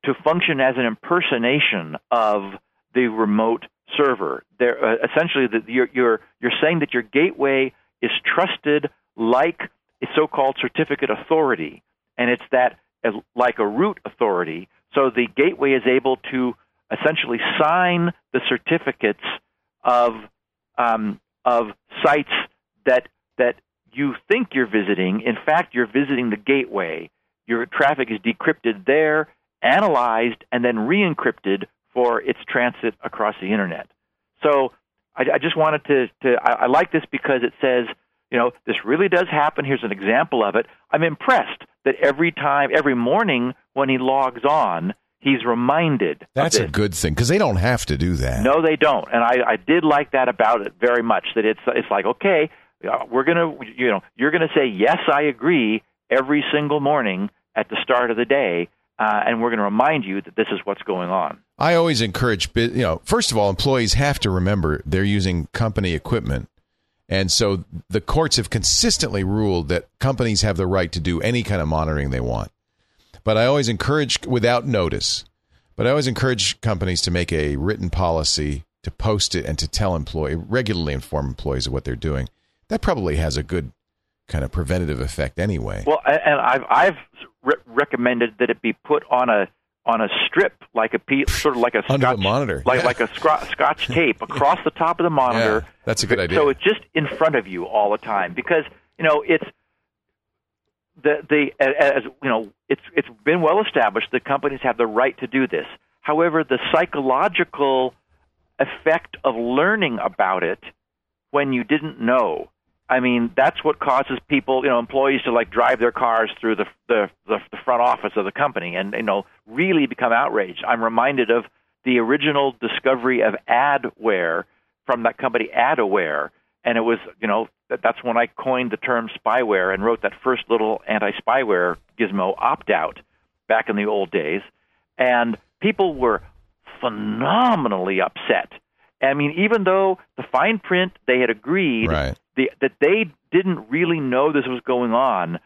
to function as an impersonation of the remote server. There, uh, essentially, the, you're, you're you're saying that your gateway is trusted like a so-called certificate authority, and it's that uh, like a root authority. So the gateway is able to essentially sign the certificates of um, of sites that that you think you're visiting. In fact, you're visiting the gateway. Your traffic is decrypted there, analyzed, and then re-encrypted for its transit across the internet. So I, I just wanted to, to I, I like this because it says, you know, this really does happen. Here's an example of it. I'm impressed that every time, every morning when he logs on, he's reminded. That's a good thing because they don't have to do that. No, they don't, and I, I did like that about it very much. That it's it's like okay, we're gonna you know you're gonna say yes, I agree every single morning at the start of the day, uh, and we're going to remind you that this is what's going on. I always encourage, you know, first of all, employees have to remember they're using company equipment. And so the courts have consistently ruled that companies have the right to do any kind of monitoring they want. But I always encourage, without notice, but I always encourage companies to make a written policy to post it and to tell employee regularly inform employees of what they're doing. That probably has a good kind of preventative effect anyway. Well, and I've I've re- recommended that it be put on a on a strip like a piece, sort of like a Under scotch, the monitor, like yeah. like a scro- scotch tape across the top of the monitor. Yeah, that's a good idea. So it's just in front of you all the time because you know it's the the as you know it's it's been well established that companies have the right to do this. However, the psychological effect of learning about it when you didn't know I mean, that's what causes people, you know, employees to like drive their cars through the the, the, the front office of the company and you know really become outraged. I'm reminded of the original discovery of adware from that company Aureate, and it was you know that, that's when I coined the term spyware and wrote that first little anti-spyware gizmo opt-out back in the old days, and people were phenomenally upset. I mean, even though the fine print they had agreed right. the, that they didn't really know this was going on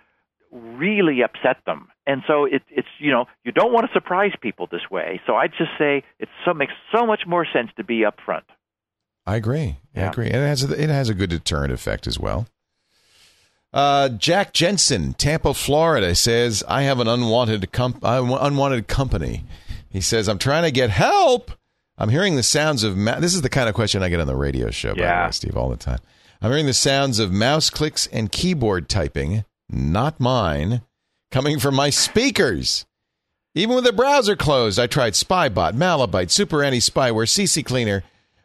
really upset them. And so it, it's you know you don't want to surprise people this way. So I'd just say it so makes so much more sense to be upfront. I agree. I agree. And it has a, it has a good deterrent effect as well. Uh, Jack Jensen, Tampa, Florida, says I have an unwanted com- unwanted company. He says I'm trying to get help. I'm hearing the sounds of ma- this is the kind of question I get on the radio show, by the Yeah. way, Steve, all the time. I'm hearing the sounds of mouse clicks and keyboard typing, not mine, coming from my speakers. Even with the browser closed, I tried Spybot, Malwarebytes, Super Anti Spyware, CCleaner,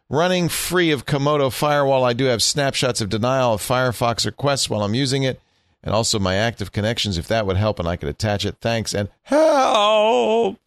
running free of Comodo Firewall. I do have snapshots of denial of Firefox requests while I'm using it, and also my active connections if that would help and I could attach it. Thanks and help.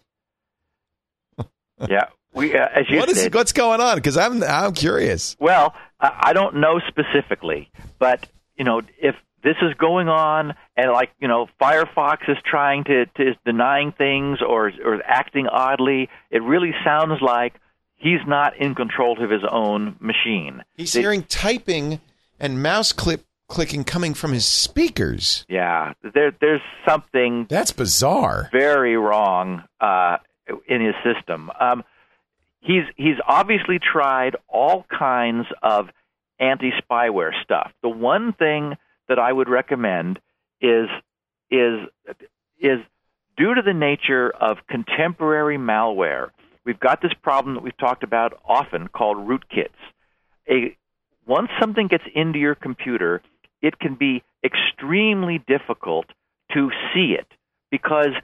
yeah, we uh, as you What is said. what's going on? Because I'm I'm curious. Well, I don't know specifically, but you know, if this is going on and like you know, Firefox is trying to, to is denying things or or acting oddly, it really sounds like he's not in control of his own machine. He's They- hearing typing and mouse clip clicking coming from his speakers. Yeah, there there's something That's bizarre. very wrong uh, in his system. Um, he's he's obviously tried all kinds of anti-spyware stuff. The one thing that I would recommend is is is due to the nature of contemporary malware. We've got this problem that we've talked about often called rootkits. A once something gets into your computer, it can be extremely difficult to see it because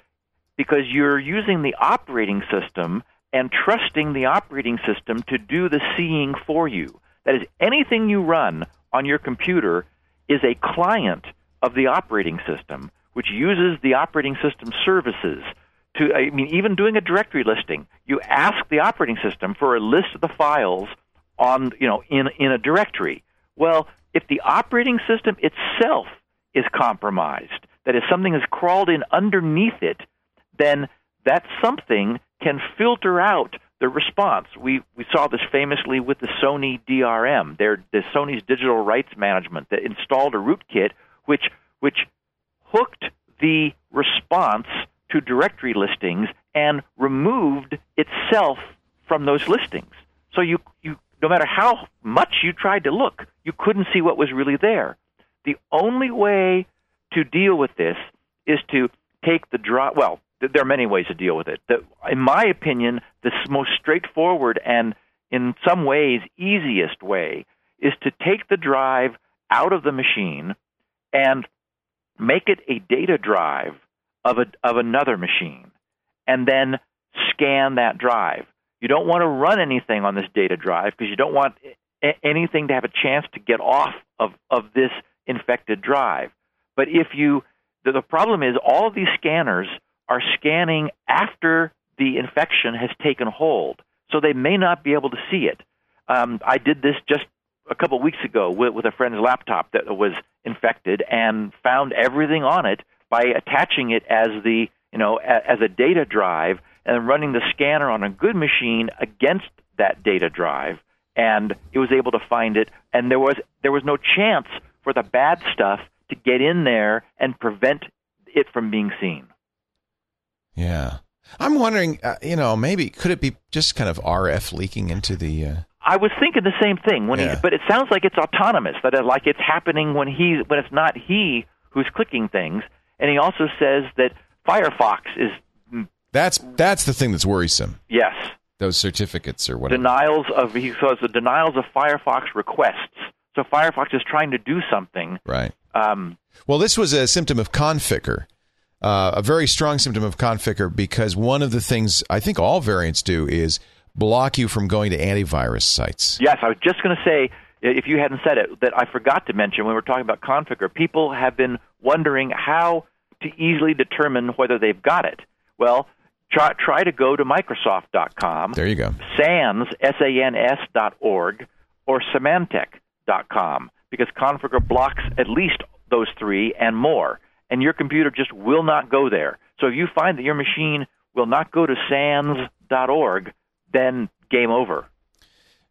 because you're using the operating system and trusting the operating system to do the seeing for you. That is, anything you run on your computer is a client of the operating system, which uses the operating system services to, I mean, even doing a directory listing, you ask the operating system for a list of the files on, you know, in, in a directory. Well, if the operating system itself is compromised, that is, something has crawled in underneath it, then that something can filter out the response. We we saw this famously with the Sony DRM, their the Sony's digital rights management that installed a rootkit which which hooked the response to directory listings and removed itself from those listings. So you you no matter how much you tried to look, you couldn't see what was really there. The only way to deal with this is to take the draw. Well, there are many ways to deal with it. The, in my opinion, the most straightforward and in some ways easiest way is to take the drive out of the machine and make it a data drive of a, of another machine. and then scan that drive. You don't want to run anything on this data drive because you don't want anything to have a chance to get off of, of this infected drive. But if you, the, the problem is all of these scanners are scanning after the infection has taken hold, so they may not be able to see it. Um, I did this just a couple of weeks ago with, with a friend's laptop that was infected and found everything on it by attaching it as the you know as a data drive and running the scanner on a good machine against that data drive and it was able to find it and there was there was no chance for the bad stuff to get in there and prevent it from being seen. Yeah. I'm wondering, uh, you know, maybe could it be just kind of RF leaking into the. Uh... I was thinking the same thing when Yeah. he, but it sounds like it's autonomous. That it, like it's happening when he, when it's not he who's clicking things. And he also says that Firefox is mm, That's that's the thing that's worrisome. yes Those certificates or whatever. denials of he says the denials of Firefox requests. So Firefox is trying to do something. right. Um, Well, this was a symptom of Conficker, uh, a very strong symptom of Conficker because one of the things I think all variants do is block you from going to antivirus sites. Yes, I was just going to say, if you hadn't said it, that I forgot to mention when we were talking about Conficker, people have been wondering how to easily determine whether they've got it. Well, try, try to go to Microsoft.com, There you go. SANS, S-A-N-S dot org, or Symantec.com, because Conficker blocks at least those three and more, and your computer just will not go there. So if you find that your machine will not go to SANS.org, then game over,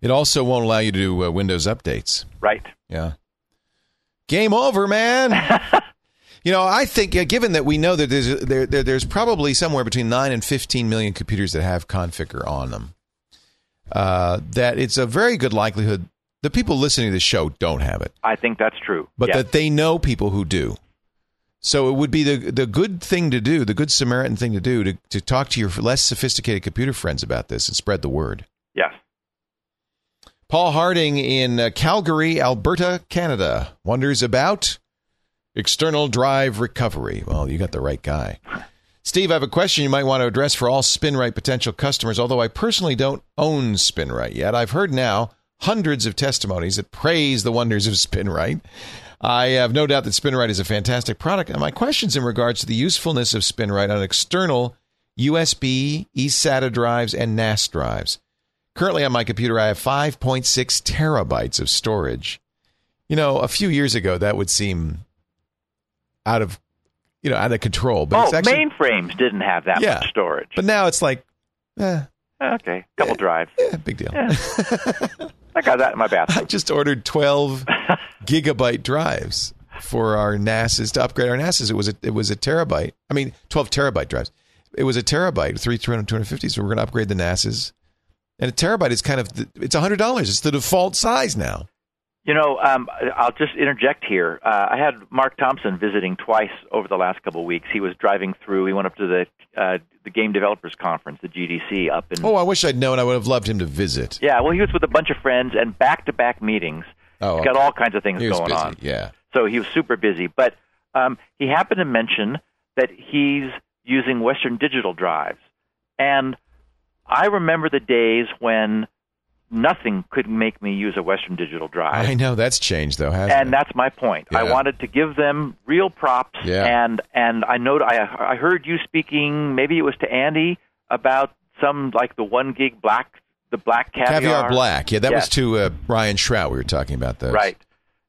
It also won't allow you to do uh, Windows updates. right? Yeah. Game over, man. you know, I think uh, given that we know that there's there, there there's probably somewhere between 9 and 15 million computers that have Conficker on them. Uh, that it's a very good likelihood the people listening to the show don't have it, I think that's true. but Yes. that they know people who do. So it would be the the good thing to do, the good Samaritan thing to do to, to talk to your less sophisticated computer friends about this and spread the word. yes. Paul Harding in uh, Calgary, Alberta, Canada, wonders about external drive recovery. Well, you got the right guy. Steve, I have a question you might want to address for all SpinRite potential customers. Although I personally don't own SpinRite yet, I've heard now hundreds of testimonies that praise the wonders of SpinRite. I have no doubt that SpinRite is a fantastic product, and my questions in regards to the usefulness of SpinRite on external USB, eSATA drives, and NAS drives. Currently on my computer, I have 5.6 terabytes of storage. You know, a few years ago, that would seem out of, you know, out of control. But oh, actually, mainframes didn't have that Yeah. much storage. but now it's like, eh, okay, couple drives. eh, big deal. Yeah. I got that in my bathroom. I just ordered 12 gigabyte drives for our NASs to upgrade our NASs. It was a, it was a terabyte. I mean, 12 terabyte drives. It was a terabyte, three 250. So we're going to upgrade the NASs. And a terabyte is kind of, it's $100. It's the default size now. You know, um, I'll just interject here. Uh, I had Mark Thompson visiting twice over the last couple of weeks. He was driving through. He went up to the uh, the Game Developers Conference, the GDC, up in. Oh, I wish I'd known. I would have loved him to visit. Yeah, well, he was with a bunch of friends and back-to-back meetings. Oh, He's got all kinds of things he was going busy. on. Yeah. So he was super busy. But um, he happened to mention that he's using Western Digital drives. And I remember the days when nothing could make me use a Western Digital drive. I know that's changed though, hasn't and it? that's my point. I wanted to give them real props, Yeah. and and I know I I heard you speaking. Maybe it was to Andy about some like the one gig black the black caviar, Caviar Black. Yeah, that was to uh, Ryan Shrout. We were talking about those. Right.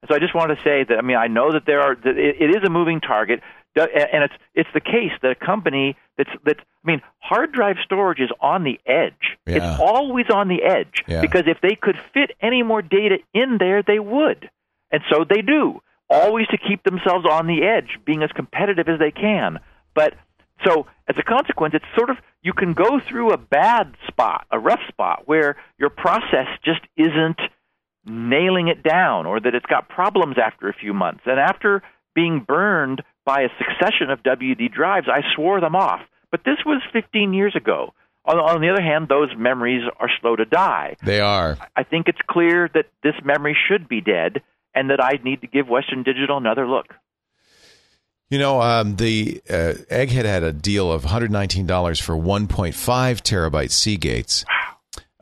So I just wanted to say that I mean I know that there are that it, it is a moving target, and it's it's the case that a company that's that I mean hard drive storage is on the edge. Yeah. It's always on the edge Yeah. because if they could fit any more data in there, they would, and so they do. Always to keep themselves on the edge, being as competitive as they can. But so as a consequence, it's sort of you can go through a bad spot, a rough spot where your process just isn't nailing it down or that it's got problems after a few months. And after being burned by a succession of WD drives, I swore them off. But this was 15 years ago. On, on the other hand, those memories are slow to die. They are. I think it's clear that this memory should be dead and that I need to give Western Digital another look. You know, um, the uh, Egghead had a deal of $119 for 1.5 terabyte Seagates.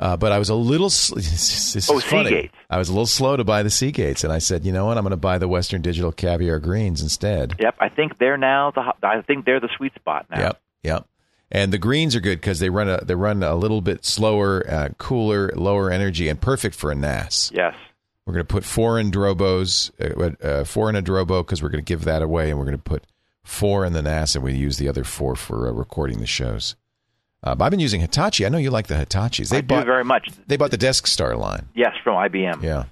Uh, but I was a little. Sl- this is Oh, funny. Seagates. I was a little slow to buy the Seagates, and I said, you know what? I'm going to buy the Western Digital Caviar Greens instead. Yep, I think they're now the. ho- I think they're the sweet spot now. Yep, yep. And the greens are good because they run a they run a little bit slower, uh, cooler, lower energy, and perfect for a NAS. Yes. We're going to put four in Drobos, uh, uh, four in a Drobo because we're going to give that away, and we're going to put four in the NAS, and we use the other four for uh, recording the shows. Uh, but I've been using Hitachi. I know you like the Hitachis. They I bought do very much. they bought the Deskstar line. Yes, from IBM. Yeah.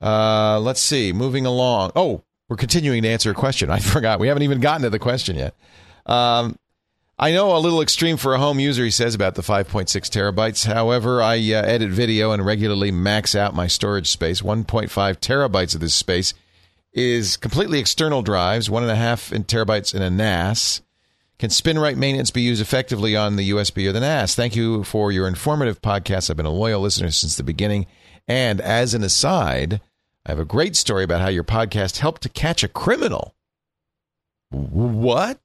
Uh, let's see. Moving along. Oh, we're continuing to answer a question. I forgot. We haven't even gotten to the question yet. Um, I know a little extreme for a home user, he says, about the 5.6 terabytes. However, I uh, edit video and regularly max out my storage space. 1.5 terabytes of this space is completely external drives, one and a half terabytes in a NAS. Can SpinRite maintenance be used effectively on the USB or the NAS? Thank you for your informative podcast. I've been a loyal listener since the beginning. And as an aside, I have a great story about how your podcast helped to catch a criminal. What?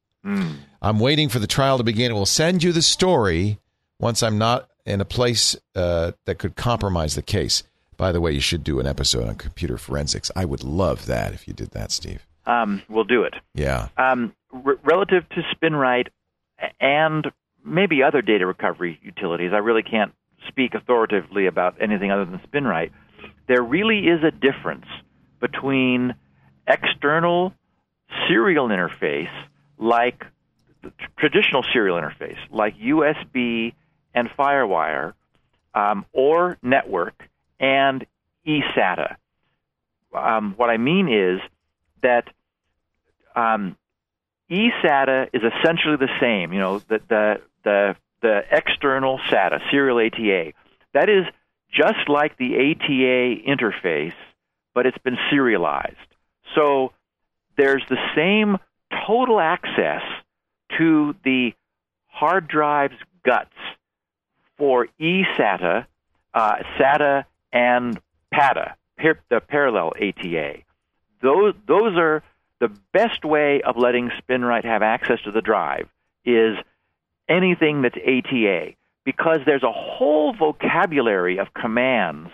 I'm waiting for the trial to begin. We'll send you the story once I'm not in a place uh, that could compromise the case. By the way, you should do an episode on computer forensics. I would love that if you did that, Steve. Um, we'll do it. Yeah. Um, r- relative to SpinRite and maybe other data recovery utilities, I really can't speak authoritatively about anything other than SpinRite. There really is a difference between external serial interface, like traditional serial interface, like USB and FireWire, um, or network, and eSATA. Um, what I mean is that um, eSATA is essentially the same. You know, the the the, the external SATA, serial ATA. That is just like the ATA interface, but it's been serialized. So there's the same total access to the hard drive's guts for eSATA, uh, SATA, and PATA, the parallel ATA. Those those are the best way of letting SpinRite have access to the drive is anything that's ATA because there's a whole vocabulary of commands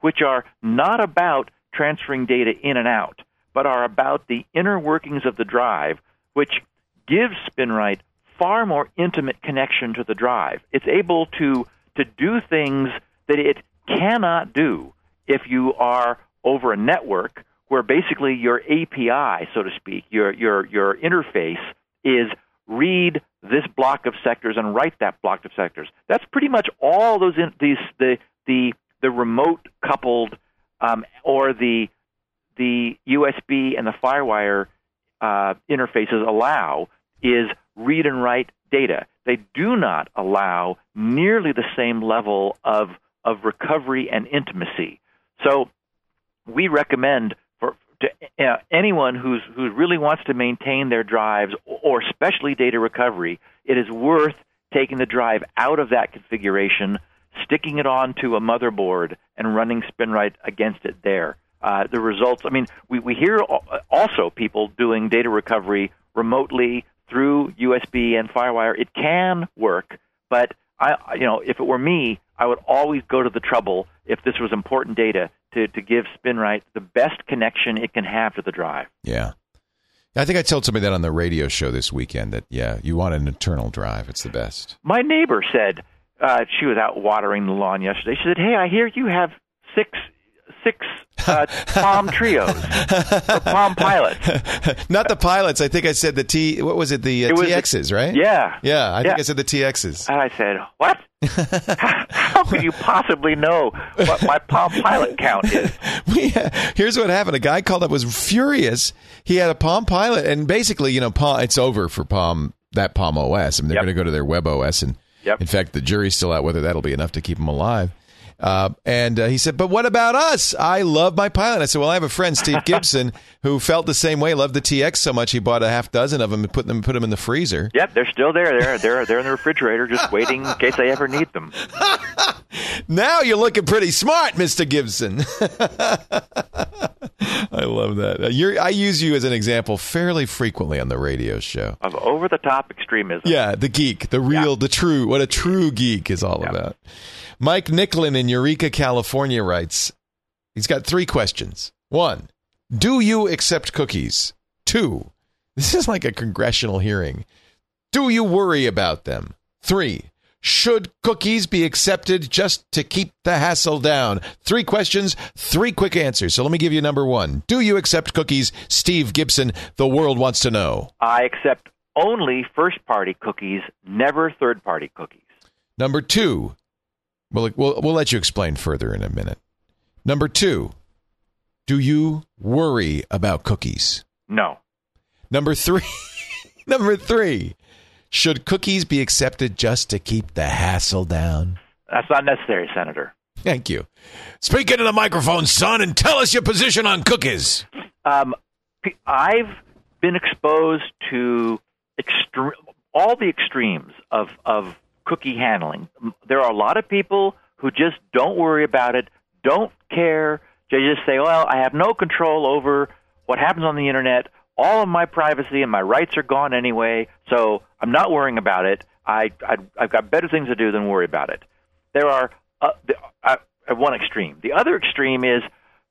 which are not about transferring data in and out, but are about the inner workings of the drive, which gives SpinRite far more intimate connection to the drive. It's able to to do things that it cannot do if you are over a network where basically your API, so to speak, your your your interface is read this block of sectors and write that block of sectors. That's pretty much all those in, these the the the remote coupled um, or the the USB and the FireWire uh, interfaces allow is read and write data. They do not allow nearly the same level of of recovery and intimacy. So we recommend to uh, anyone who's who really wants to maintain their drives or especially data recovery, it is worth taking the drive out of that configuration, sticking it onto a motherboard, and running SpinRite against it there. Uh, the results. I mean, we we hear also people doing data recovery remotely through USB and FireWire. It can work, but I, you know, if it were me, I would always go to the trouble if this was important data to, to give SpinRite the best connection it can have to the drive. Yeah. I think I told somebody that on the radio show this weekend that, yeah, you want an internal drive. It's the best. My neighbor said uh, she was out watering the lawn yesterday. She said, "Hey, I hear you have six six uh, Palm Trios Palm Pilots." Not the pilots. I think I said the T, what was it? The uh, It was- TXs, right? Yeah, Yeah, I think I said the TXs. And I said, "What? How, could you possibly know what my Palm Pilot count is?" here's what happened. A guy called up was furious. He had a Palm Pilot, and basically, you know, Palm, it's over for Palm that Palm OS. I mean, they're Yep. going to go to their Web OS, and Yep. in fact, the jury's still out whether that'll be enough to keep them alive. Uh, and uh, he said, "But what about us? I love my pilot." I said, "Well, I have a friend, Steve Gibson, who felt the same way. Loved the TX so much he bought a half dozen of them and put them put them in the freezer." Yep, they're still there. They're they're they're in the refrigerator, just waiting in case I ever need them. Now you're looking pretty smart, Mister Gibson. I love that. Uh, You're, I use you as an example fairly frequently on the radio show. Of over the top extremism. Yeah, the geek, the real, the true, what a true geek is all Yeah. about. Mike Nicklin in Eureka, California writes, he's got three questions. One, do you accept cookies? Two, this is like a congressional hearing. Do you worry about them? Three, should cookies be accepted just to keep the hassle down? Three questions, three quick answers. So let me give you number one. Do you accept cookies? Steve Gibson, the world wants to know. I accept only first party cookies, never third party cookies. Number two, we'll, we'll, we'll let you explain further in a minute. Number two, do you worry about cookies? No. Number three, number three, should cookies be accepted just to keep the hassle down? That's not necessary, Senator. Thank you. Speak into the microphone, son, and tell us your position on cookies. Um, I've been exposed to extre- all the extremes of, of cookie handling. There are a lot of people who just don't worry about it, don't care. They just say, well, I have no control over what happens on the internet. All of my privacy and my rights are gone anyway, so I'm not worrying about it. I, I, I've got better things to do than worry about it. There are uh, the, uh, at one extreme. The other extreme is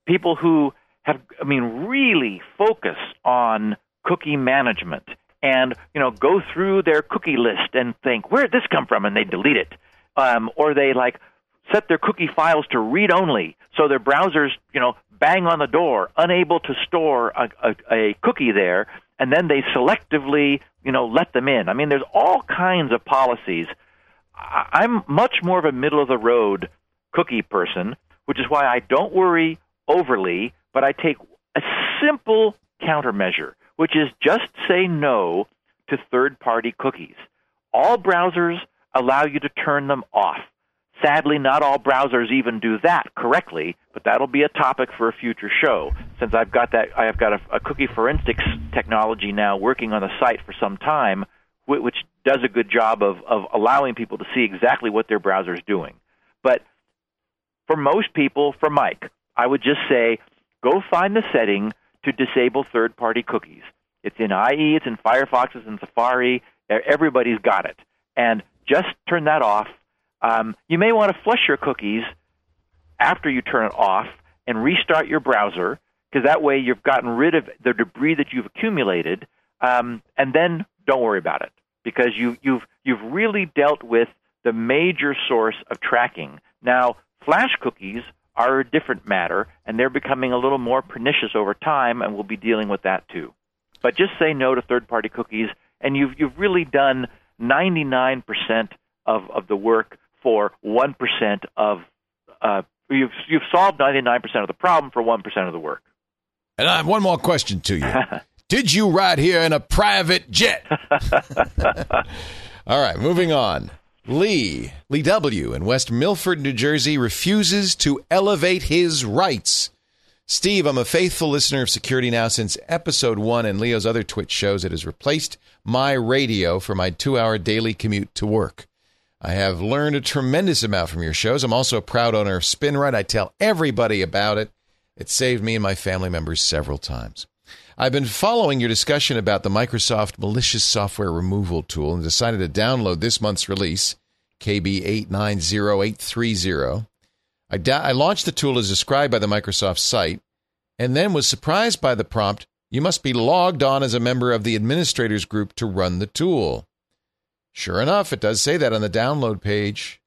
people who have, I mean, really focus on cookie management and you know go through their cookie list and think where did this come from? And they delete it, um, or they like set their cookie files to read only so their browsers you know bang on the door unable to store a, a, a cookie there and then they selectively you know let them in. I mean there's all kinds of policies. I'm much more of a middle of the road cookie person which is why i don't worry overly but i take a simple countermeasure which is just say no to third party cookies all browsers allow you to turn them off Sadly, not all browsers even do that correctly, but that'll be a topic for a future show. Since I've got that, I have got a, a cookie forensics technology now working on the site for some time, whi- which does a good job of, of allowing people to see exactly what their browser is doing. But for most people, for Mike, I would just say go find the setting to disable third party cookies. It's in IE, it's in Firefox, it's in Safari. Everybody's got it. And just turn that off. Um, you may want to flush your cookies after you turn it off and restart your browser because that way you've gotten rid of the debris that you've accumulated, um, and then don't worry about it because you, you've you've really dealt with the major source of tracking. Now, flash cookies are a different matter, and they're becoming a little more pernicious over time, and we'll be dealing with that too. But just say no to third-party cookies, and you've you've really done 99% of, of the work for 1% of uh, you've you've solved 99% of the problem for 1% of the work. And I have one more question to you. Did you ride here in a private jet? All right, moving on. Lee, Lee W. in West Milford, New Jersey, refuses to elevate his rights. Steve, I'm a faithful listener of Security Now since episode one and Leo's other TWiT shows. It has replaced my radio for my two hour daily commute to work. I have learned a tremendous amount from your shows. I'm also a proud owner of SpinRite. I tell everybody about it. It saved me and my family members several times. I've been following your discussion about the Microsoft malicious software removal tool and decided to download this month's release, KB890830. I, da- I launched the tool as described by the Microsoft site and then was surprised by the prompt you must be logged on as a member of the administrators group to run the tool. Sure enough, it does say that on the download page.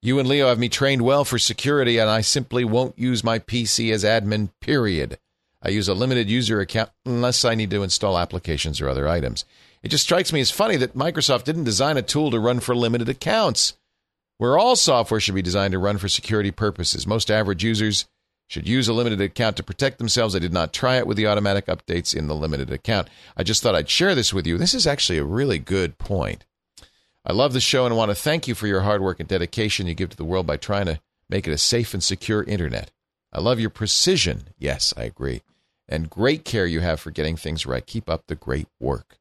You and Leo have me trained well for security, and I simply won't use my PC as admin, period. I use a limited user account unless I need to install applications or other items. It just strikes me as funny that Microsoft didn't design a tool to run for limited accounts, where all software should be designed to run for security purposes. Most average users should use a limited account to protect themselves. I did not try it with the automatic updates in the limited account. I just thought I'd share this with you. This is actually a really good point. I love the show and want to thank you for your hard work and dedication you give to the world by trying to Make it a safe and secure internet. I love your precision. Yes, I agree. And great care you have for getting things right. Keep up the great work.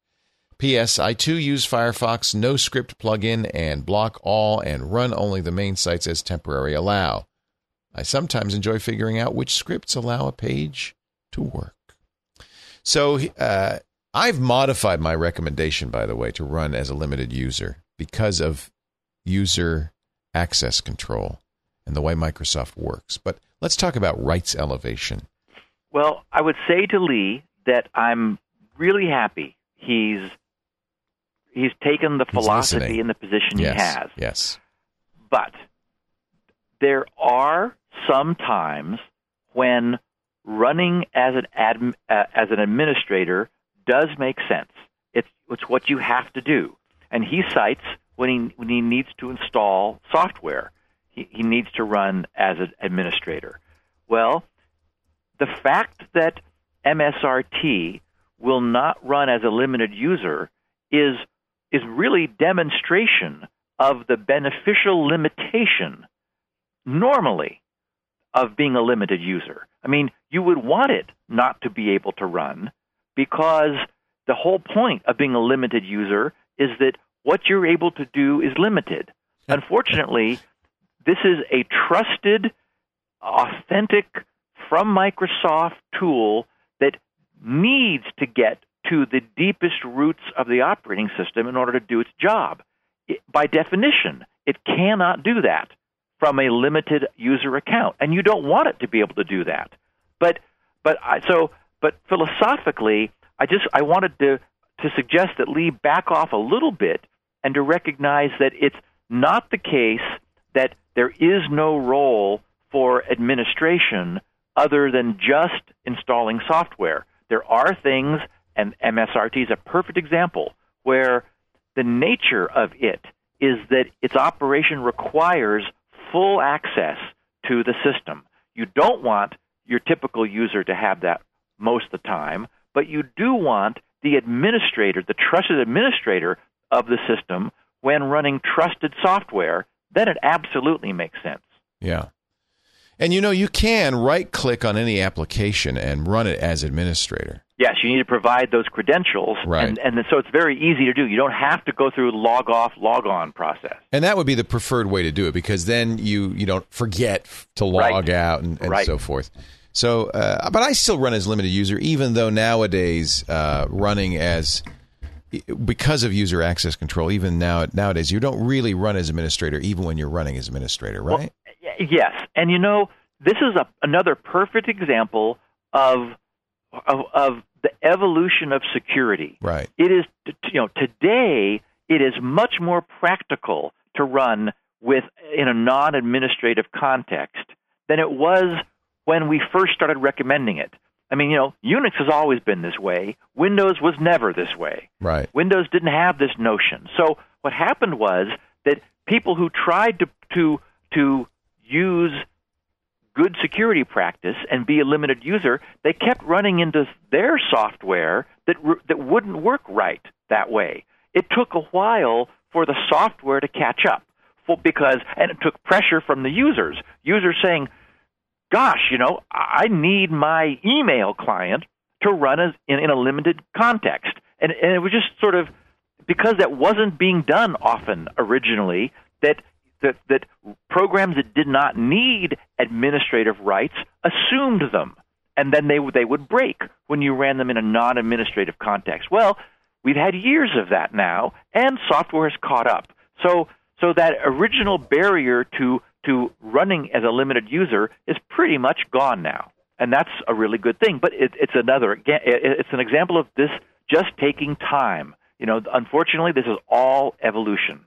P.S. I too use Firefox NoScript plugin and block all and run only the main sites as temporary allow. I sometimes enjoy figuring out which scripts allow a page to work. So uh, I've modified my recommendation, by the way, to run as a limited user because of user access control and the way Microsoft works. But let's talk about rights elevation. Well, I would say to Lee that I'm really happy he's he's taken the He's philosophy listening. and the position yes, he has. yes, But there are some times when running as an adm, uh, as an administrator does make sense. It's it's what you have to do. And he cites when he when he needs to install software, he, he needs to run as an administrator. Well, the fact that MSRT will not run as a limited user is is really demonstration of the beneficial limitation normally of being a limited user. I mean, you would want it not to be able to run because the whole point of being a limited user is that what you're able to do is limited. Unfortunately, this is a trusted, authentic, from Microsoft tool that needs to get to the deepest roots of the operating system in order to do its job. It, by definition, it cannot do that from a limited user account, and you don't want it to be able to do that. But but I, so but philosophically, I just I wanted to to suggest that Lee back off a little bit and to recognize that it's not the case that there is no role for administration other than just installing software. There are things, and MSRT is a perfect example, where the nature of it is that its operation requires full access to the system. You don't want your typical user to have that most of the time, but you do want the administrator, the trusted administrator of the system, when running trusted software, then it absolutely makes sense. yeah. And you know, you can right click on any application and run it as administrator. Yes, you need to provide those credentials, Right. and, and so it's very easy to do. You don't have to go through log off, log on process. And that would be the preferred way to do it because then you you don't forget to log Right. out and, and Right. so forth. So, uh, but I still run as limited user, even though nowadays uh, running as because of user access control, even now nowadays you don't really run as administrator, even when you're running as administrator, right? Yes, and you know this is a, another perfect example of, of of the evolution of security. right. It is you know today it is much more practical to run with in a non-administrative context than it was when we first started recommending it. I mean, you know, Unix has always been this way. Windows was never this way. Right. Windows didn't have this notion. So what happened was that people who tried to to to use good security practice and be a limited user, they kept running into their software that that wouldn't work right that way. It took a while for the software to catch up, for, because and it took pressure from the users. Users saying, "Gosh, you know, I need my email client to run as, in, in a limited context," and and it was just sort of because that wasn't being done often originally that that that programs that did not need administrative rights assumed them. And then they would they would break when you ran them in a non-administrative context. Well we've had years of that now and software has caught up. So so that original barrier to to running as a limited user is pretty much gone now. And that's a really good thing. But it, it's another it's an example of this just taking time. You know unfortunately this is all evolution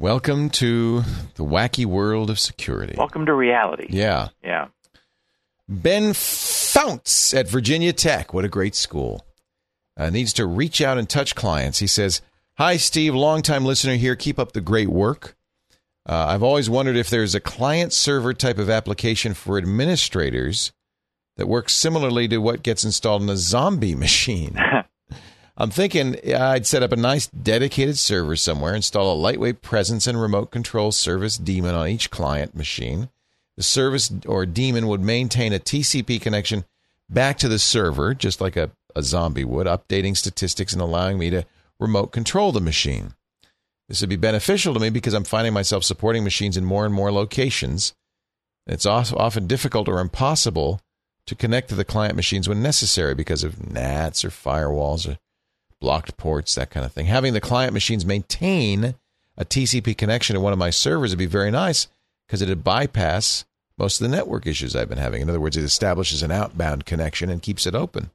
Welcome to the wacky world of security. welcome to reality Yeah. yeah Ben Founts at Virginia Tech. What a great school. Uh, needs to reach out and touch clients. He says, Hi, Steve, longtime listener here. Keep up the great work. Uh, I've always wondered if there's a client server type of application for administrators that works similarly to what gets installed in a zombie machine. I'm thinking I'd set up a nice dedicated server somewhere, install a lightweight presence and remote control service daemon on each client machine. The service or daemon would maintain a TCP connection back to the server, just like a, a zombie would, updating statistics and allowing me to remote control the machine. This would be beneficial to me because I'm finding myself supporting machines in more and more locations. It's often difficult or impossible to connect to the client machines when necessary because of NATs or firewalls or blocked ports, that kind of thing. Having the client machines maintain a TCP connection to one of my servers would be very nice because it'd bypass most of the network issues I've been having. In other words, it establishes an outbound connection and keeps it open.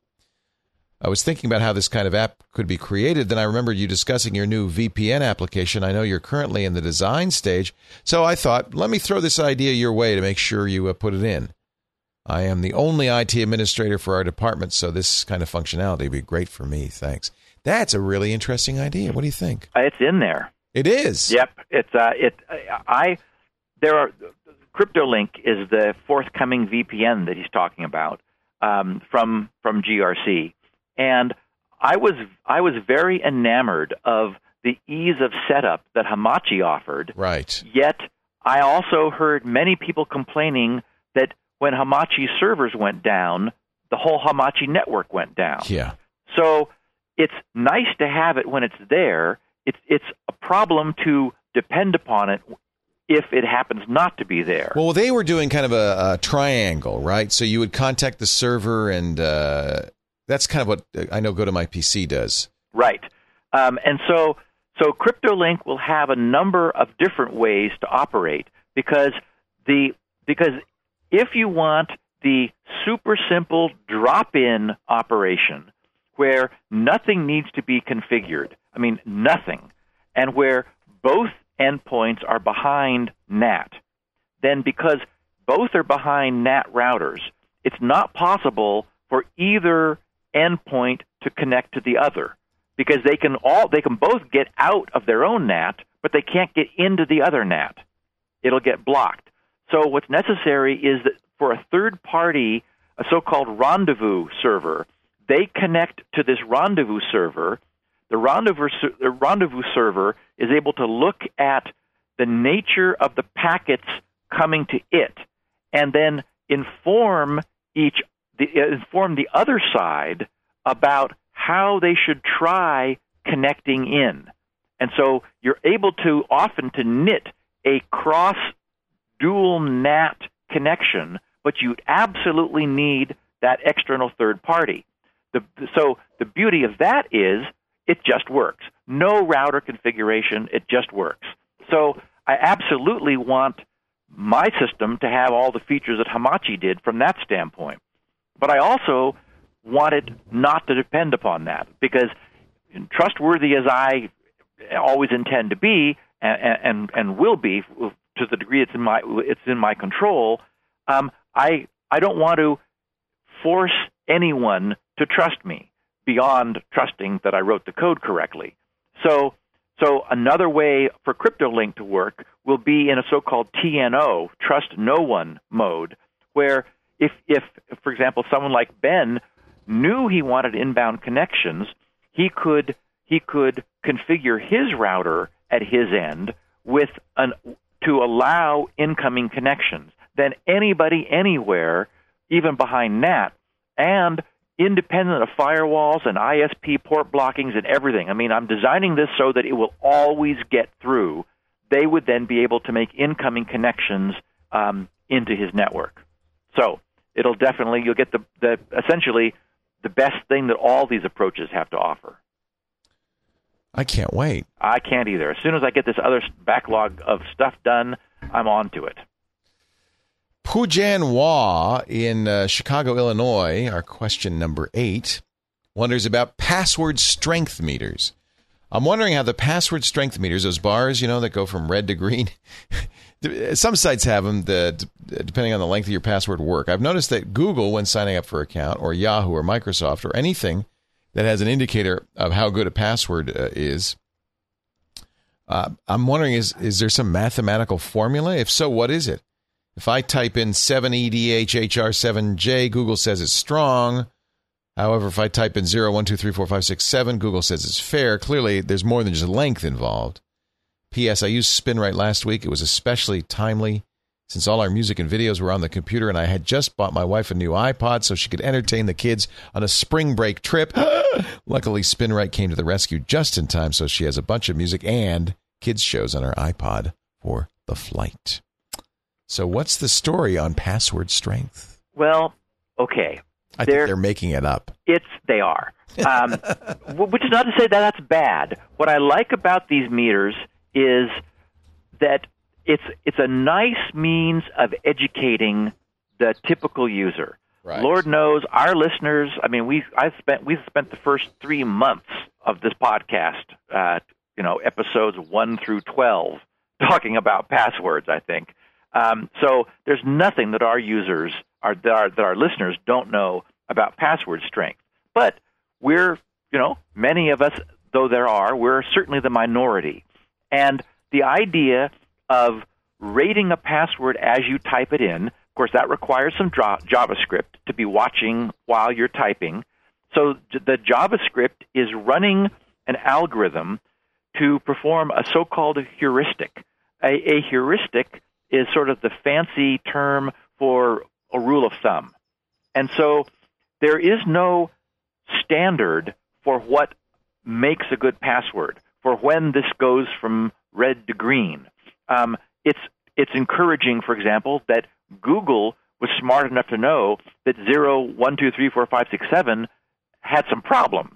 I was thinking about how this kind of app could be created. Then I remembered you discussing your new VPN application. I know you're currently in the design stage. So I thought, let me throw this idea your way to make sure you uh, put it in. I am the only IT administrator for our department, so this kind of functionality would be great for me. Thanks. That's a really interesting idea. What do you think? Uh, it's in there. It is. Yep. It's uh, it. I there are CryptoLink is the forthcoming VPN that he's talking about um, from from GRC, and I was I was very enamored of the ease of setup that Hamachi offered. Right. Yet I also heard many people complaining that when Hamachi servers went down, the whole Hamachi network went down. Yeah. So it's nice to have it when it's there. It's it's a problem to depend upon it if it happens not to be there. Well, they were doing kind of a, a triangle, right? So you would contact the server, and uh, that's kind of what I know Go to My PC does. Right. Um, and so so CryptoLink will have a number of different ways to operate because the because if you want the super simple drop-in operation where nothing needs to be configured, I mean nothing, and where both endpoints are behind NAT, then because both are behind NAT routers, it's not possible for either endpoint to connect to the other because they can all they can both get out of their own NAT, but they can't get into the other NAT. It'll get blocked. So what's necessary is that for a third party, a so-called rendezvous server, they connect to this rendezvous server. The rendezvous, the rendezvous server is able to look at the nature of the packets coming to it, and then inform each the, uh, inform the other side about how they should try connecting in. And so you're able to often to knit a cross dual NAT connection, but you absolutely need that external third party. The, so the beauty of that is it just works. No router configuration, it just works. So I absolutely want my system to have all the features that Hamachi did from that standpoint. But I also want it not to depend upon that because trustworthy as I always intend to be and, and, and will be to the degree it's in my it's in my control, um, I I don't want to force anyone to trust me beyond trusting that I wrote the code correctly. So so another way for CryptoLink to work will be in a so-called TNO, trust no one mode, where if if for example someone like Ben knew he wanted inbound connections, he could he could configure his router at his end with an to allow incoming connections. Then anybody anywhere, even behind NAT, and independent of firewalls and ISP port blockings and everything. I mean, I'm designing this so that it will always get through. They would then be able to make incoming connections um, into his network. So it'll definitely you'll get the, the essentially the best thing that all these approaches have to offer. I can't wait. I can't either. As soon as I get this other backlog of stuff done, I'm on to it. Pujan Hua in uh, Chicago, Illinois, our question number eight, wonders about password strength meters. I'm wondering how the password strength meters, those bars, you know, that go from red to green, some sites have them that, depending on the length of your password, work. I've noticed that Google, when signing up for an account, or Yahoo, or Microsoft, or anything that has an indicator of how good a password uh, is, uh, I'm wondering is is there some mathematical formula? If so, what is it? If I type in 7EDHHR7J, Google says it's strong. However, if I type in 0, 1, 2, 3, 4, 5, 6, 7, Google says it's fair. Clearly, there's more than just length involved. P.S. I used SpinRite last week. It was especially timely since all our music and videos were on the computer, and I had just bought my wife a new iPod so she could entertain the kids on a spring break trip. Luckily, SpinRite came to the rescue just in time, so she has a bunch of music and kids' shows on her iPod for the flight. So, what's the story on password strength? Well, okay. I They're- think they're making it up. It's they are, um, which is not to say that that's bad. What I like about these meters is that it's it's a nice means of educating the typical user. Right. Lord knows our listeners. I mean, we I've spent we've spent the first three months of this podcast, uh, you know, episodes one through twelve, talking about passwords. I think um, so. There's nothing that our users are that our, that our listeners don't know about password strength. But we're you know many of us, though there are, we're certainly the minority, and the idea of rating a password as you type it in. Of course, that requires some JavaScript to be watching while you're typing. So the JavaScript is running an algorithm to perform a so-called heuristic. A, a heuristic is sort of the fancy term for a rule of thumb. And so there is no standard for what makes a good password, for when this goes from red to green. Um, it's it's encouraging, for example, that Google was smart enough to know that zero, one, two, three, four, five, six, seven had some problems.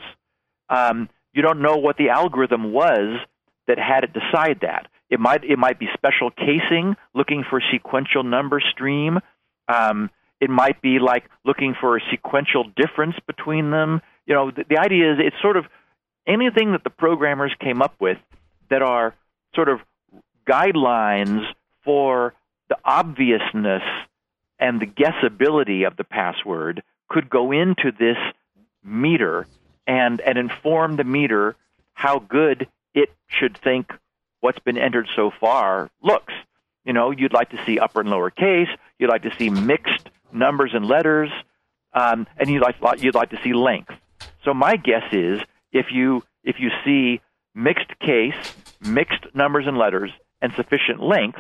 Um, you don't know what the algorithm was that had it decide that. It might it might be special casing, looking for sequential number stream. Um, it might be like looking for a sequential difference between them. You know, the, the idea is it's sort of anything that the programmers came up with that are sort of guidelines for the obviousness and the guessability of the password could go into this meter and, and inform the meter how good it should think what's been entered so far looks. You know, you'd like to see upper and lower case, you'd like to see mixed numbers and letters, um, and you'd like, you'd like to see length. So my guess is if you if you see mixed case, mixed numbers and letters, and sufficient length,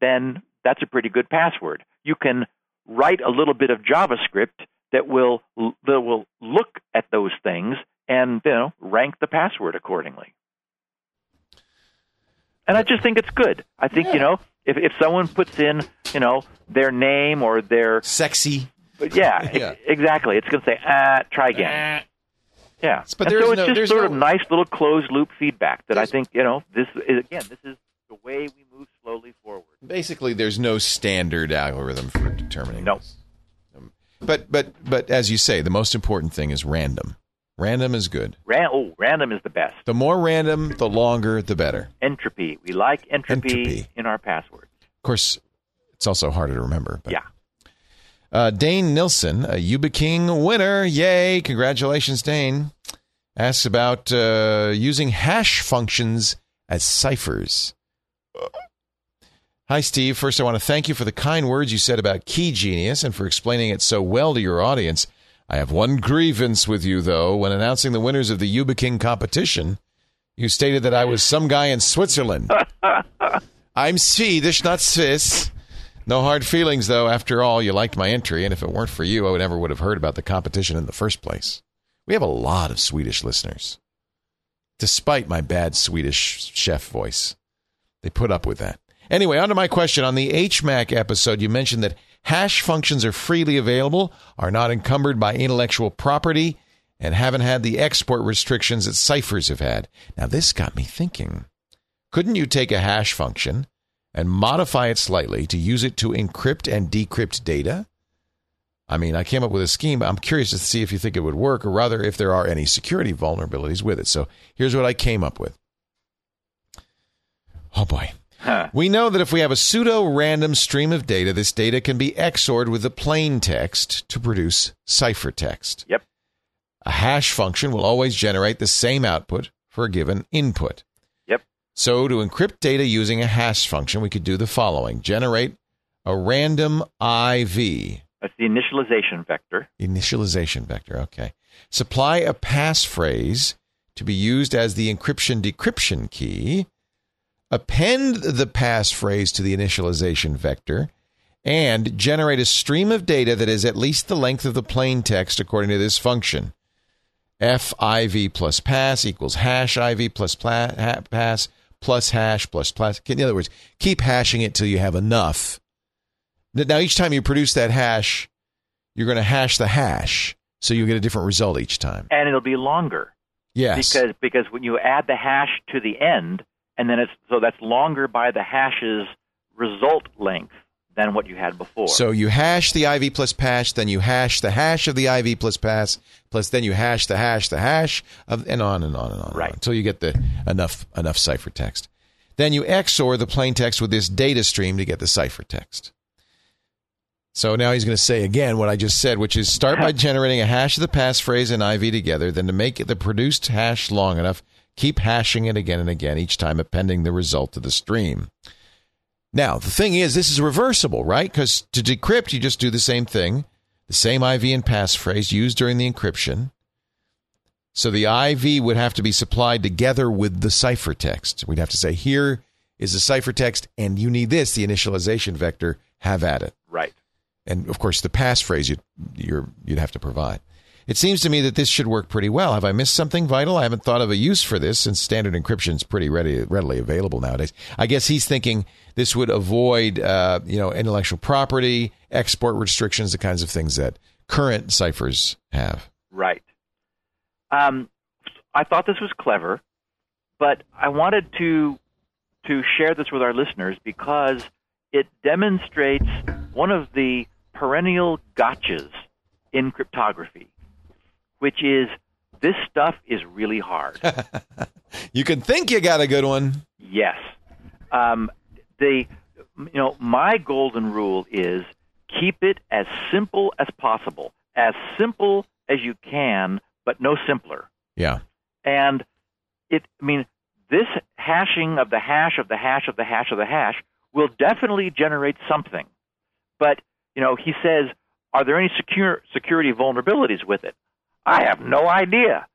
then that's a pretty good password. You can write a little bit of JavaScript that will that will look at those things and you know rank the password accordingly. And I just think it's good. I think you know if if someone puts in you know their name or their Sexy. but yeah, Yeah. e- exactly. It's going to say, ah, try again. Yeah, But and there's so it's no- just there's sort no- of nice little closed loop feedback that I think you know this is again. This is the way we move slowly forward. Basically, there's no standard algorithm for determining. No. this. Um, But but but as you say, the most important thing is random. Random is good. Ran- oh, random is the best. The more random, the longer, the better. Entropy. We like entropy, Entropy. in our passwords. Of course, it's also harder to remember. But. Yeah. Uh, Dane Nilsson, a YubiKing winner. Yay. Congratulations, Dane. Asks about uh, using hash functions as ciphers. Hi, Steve. First, I want to thank you for the kind words you said about Key Genius and for explaining it so well to your audience. I have one grievance with you, though. When announcing the winners of the YubiKing competition, you stated that I was some guy in Switzerland. I'm Swedish, not Swiss. No hard feelings, though. After all, you liked my entry, and if it weren't for you, I would never would have heard about the competition in the first place. We have a lot of Swedish listeners, despite my bad Swedish chef voice. They put up with that. Anyway, on to my question. On the HMAC episode, you mentioned that hash functions are freely available, are not encumbered by intellectual property, and haven't had the export restrictions that ciphers have had. Now, this got me thinking. Couldn't you take a hash function and modify it slightly to use it to encrypt and decrypt data? I mean, I came up with a scheme. I'm curious to see if you think it would work, or rather, if there are any security vulnerabilities with it. So here's what I came up with. Oh boy. Huh. We know that if we have a pseudo random stream of data, this data can be XORed with the plain text to produce ciphertext. Yep. A hash function will always generate the same output for a given input. Yep. So, to encrypt data using a hash function, we could do the following generate a random IV, That's the initialization vector. initialization vector. Okay. supply a passphrase to be used as the encryption decryption key, append the passphrase to the initialization vector, and generate a stream of data that is at least the length of the plain text according to this function. FIV plus pass equals hash IV plus pla- ha- pass plus hash plus plus. In other words, keep hashing it till you have enough. Now, each time you produce that hash, you're going to hash the hash, so you get a different result each time. And it'll be longer. Yes. Because because when you add the hash to the end, and then it's so that's longer by the hashes result length than what you had before. So you hash the IV plus pass, then you hash the hash of the IV plus pass, plus then you hash the hash the hash of, and on and on and on, Right. on until you get the enough enough ciphertext. Then you XOR the plain text with this data stream to get the ciphertext. So now he's going to say again what I just said, which is start by generating a hash of the passphrase and IV together, then to make the produced hash long enough, keep hashing it again and again, each time appending the result to the stream. Now, the thing is, this is reversible, right? Because to decrypt, you just do the same thing, the same IV and passphrase used during the encryption. So the IV would have to be supplied together with the ciphertext. We'd have to say, here is the ciphertext, and you need this, the initialization vector, have at it. right. And of course, the passphrase you'd, you're, you'd have to provide. It seems to me that this should work pretty well. Have I missed something vital? I haven't thought of a use for this since standard encryption is pretty ready, readily available nowadays. I guess he's thinking this would avoid, uh, you know, intellectual property, export restrictions, the kinds of things that current ciphers have. Right. Um, I thought this was clever, but I wanted to to share this with our listeners because it demonstrates one of the perennial gotchas in cryptography, which is this stuff is really hard. You can think you got a good one. Yes. Um, the you know my golden rule is keep it as simple as possible, as simple as you can, but no simpler. Yeah. And it I mean this hashing of the hash of the hash of the hash of the hash will definitely generate something. But you know he says, are there any secure security vulnerabilities with it? I have no idea.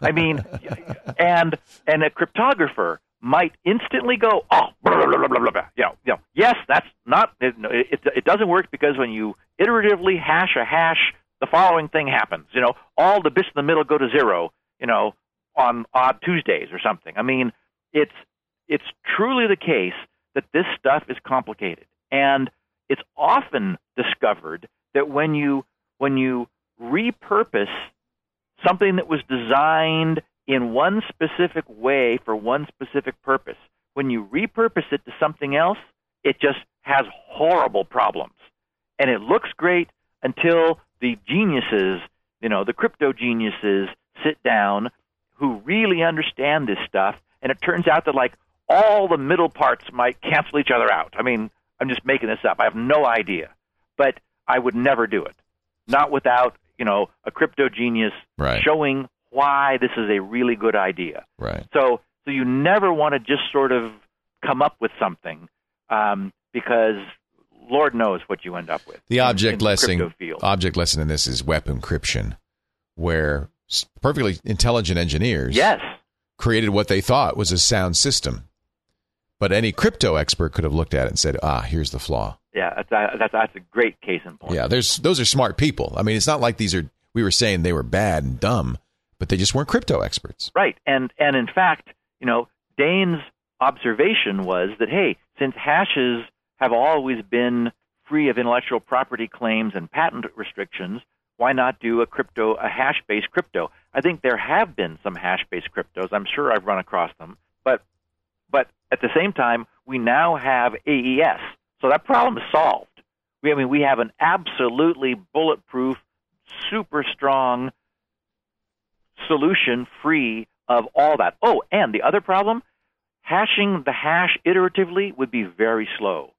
I mean, and and a cryptographer might instantly go, oh, blah, blah, blah, blah, blah, blah. You know, you know, yes, that's not. It, it, it doesn't work because when you iteratively hash a hash, the following thing happens. You know, all the bits in the middle go to zero. You know, on odd Tuesdays or something. I mean, it's it's truly the case that this stuff is complicated, and it's often discovered that when you when you repurpose something that was designed in one specific way for one specific purpose. When you repurpose it to something else, it just has horrible problems. And it looks great until the geniuses, you know, the crypto geniuses sit down who really understand this stuff. And it turns out that, like, all the middle parts might cancel each other out. I mean, I'm just making this up. I have no idea. But I would never do it. Not without, you know, a crypto genius Right. showing why this is a really good idea. Right. So, so you never want to just sort of come up with something um, because Lord knows what you end up with. The object in the lesson field. object lesson in this is WEP encryption, where perfectly intelligent engineers yes, created what they thought was a sound system. But any crypto expert could have looked at it and said, "Ah, here's the flaw." yeah, that's, that's that's a great case in point. Yeah, there's those are smart people. I mean, it's not like these are we were saying they were bad and dumb, but they just weren't crypto experts. Right. And and in fact, you know, Dane's observation was that hey, since hashes have always been free of intellectual property claims and patent restrictions, why not do a crypto a hash-based crypto? I think there have been some hash-based cryptos. I'm sure I've run across them, but at the same time, we now have AES. So that problem is solved. We I mean we have an absolutely bulletproof, super strong solution free of all that. Oh, and the other problem, hashing the hash iteratively would be very slow.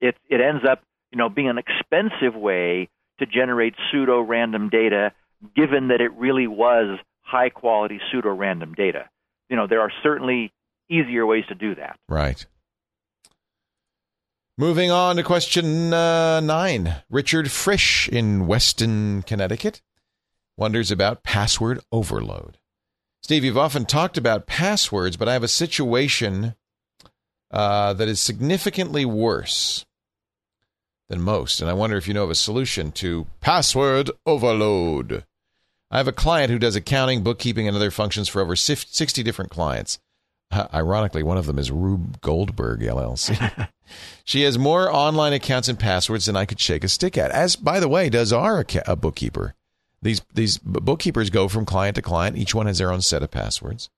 It it ends up, you know, being an expensive way to generate pseudo random data given that it really was high quality pseudo random data. You know, there are certainly easier ways to do that. Right. Moving on to question uh, nine. Richard Frisch in Weston, Connecticut wonders about password overload. Steve, you've often talked about passwords, but I have a situation uh, that is significantly worse than most, and I wonder if you know of a solution to password overload. I have a client who does accounting, bookkeeping, and other functions for over 60 different clients. Uh, ironically, one of them is Rube Goldberg LLC. she has more online accounts and passwords than I could shake a stick at. As, by the way, does our a bookkeeper. These these bookkeepers go from client to client. Each one has their own set of passwords.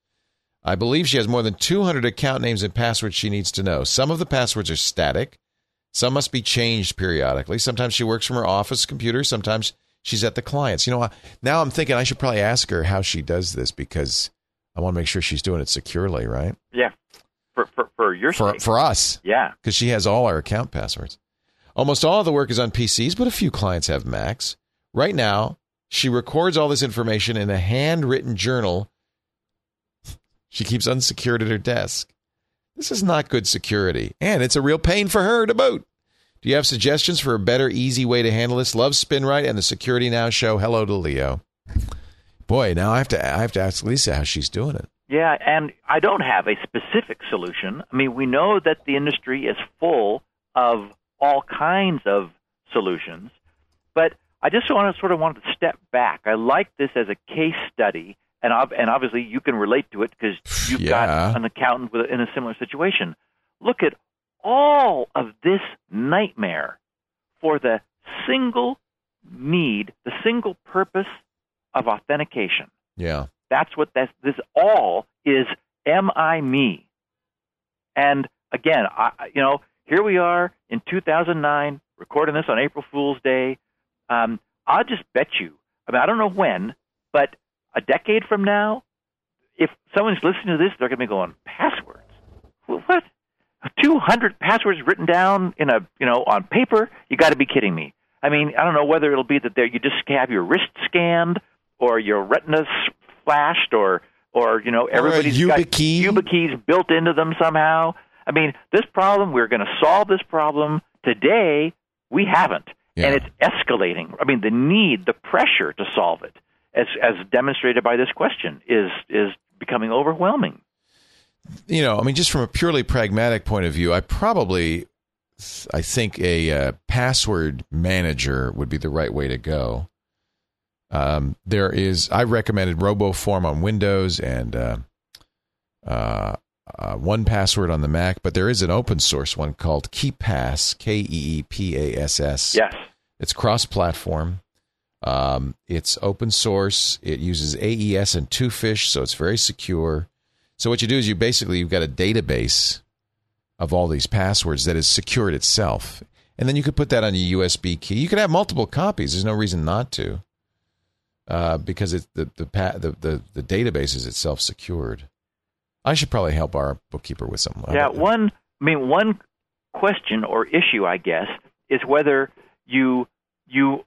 I believe she has more than 200 account names and passwords she needs to know. Some of the passwords are static. Some must be changed periodically. Sometimes she works from her office computer. Sometimes she's at the clients. You know, now I'm thinking I should probably ask her how she does this because I want to make sure she's doing it securely, right? Yeah. For for, for your for sake. for us. Yeah. Because she has all our account passwords. Almost all of the work is on PCs, but a few clients have Macs. Right now, she records all this information in a handwritten journal she keeps unsecured at her desk. This is not good security, and it's a real pain for her to boot. Do you have suggestions for a better, easy way to handle this? Love SpinRite and the Security Now show. Hello to Leo. Boy, now I have to I have to ask Lisa how she's doing it. Yeah, and I don't have a specific solution. I mean, we know that the industry is full of all kinds of solutions, but I just want to sort of want to step back. I like this as a case study, and and obviously you can relate to it because you've Yeah. got an accountant with, in a similar situation. Look at all of this nightmare for the single need, the single purpose of authentication. Yeah. That's what this, this all is. Am I me? And again, I, you know, here we are in 2009, recording this on April Fool's Day. Um, I'll just bet you. I mean, I don't know when, but a decade from now, if someone's listening to this, they're going to be going passwords. What? 200 passwords written down in a you know on paper? You got to be kidding me. I mean, I don't know whether it'll be that there you just have your wrist scanned or your retinas flashed or or you know everybody's got YubiKey. YubiKeys built into them somehow. I mean, this problem we're going to solve this problem today. We haven't, Yeah. and it's escalating. I mean, the need, the pressure to solve it, as as demonstrated by this question, is is becoming overwhelming. you know, I mean, just from a purely pragmatic point of view, I probably, I think a uh, password manager would be the right way to go. Um, there is, I recommended RoboForm on Windows and uh, uh, uh, 1Password on the Mac, but there is an open source one called KeePass, K E E P A S S. Yes. It's cross-platform. Um, it's open source. It uses AES and Twofish, so it's very secure. So what you do is you basically you've got a database of all these passwords that is secured itself, and then you could put that on your USB key. You could have multiple copies. There's no reason not to, uh, because it's the the, the the the database is itself secured. I should probably help our bookkeeper with something. like Yeah, that. one. I mean, one question or issue, I guess, is whether you you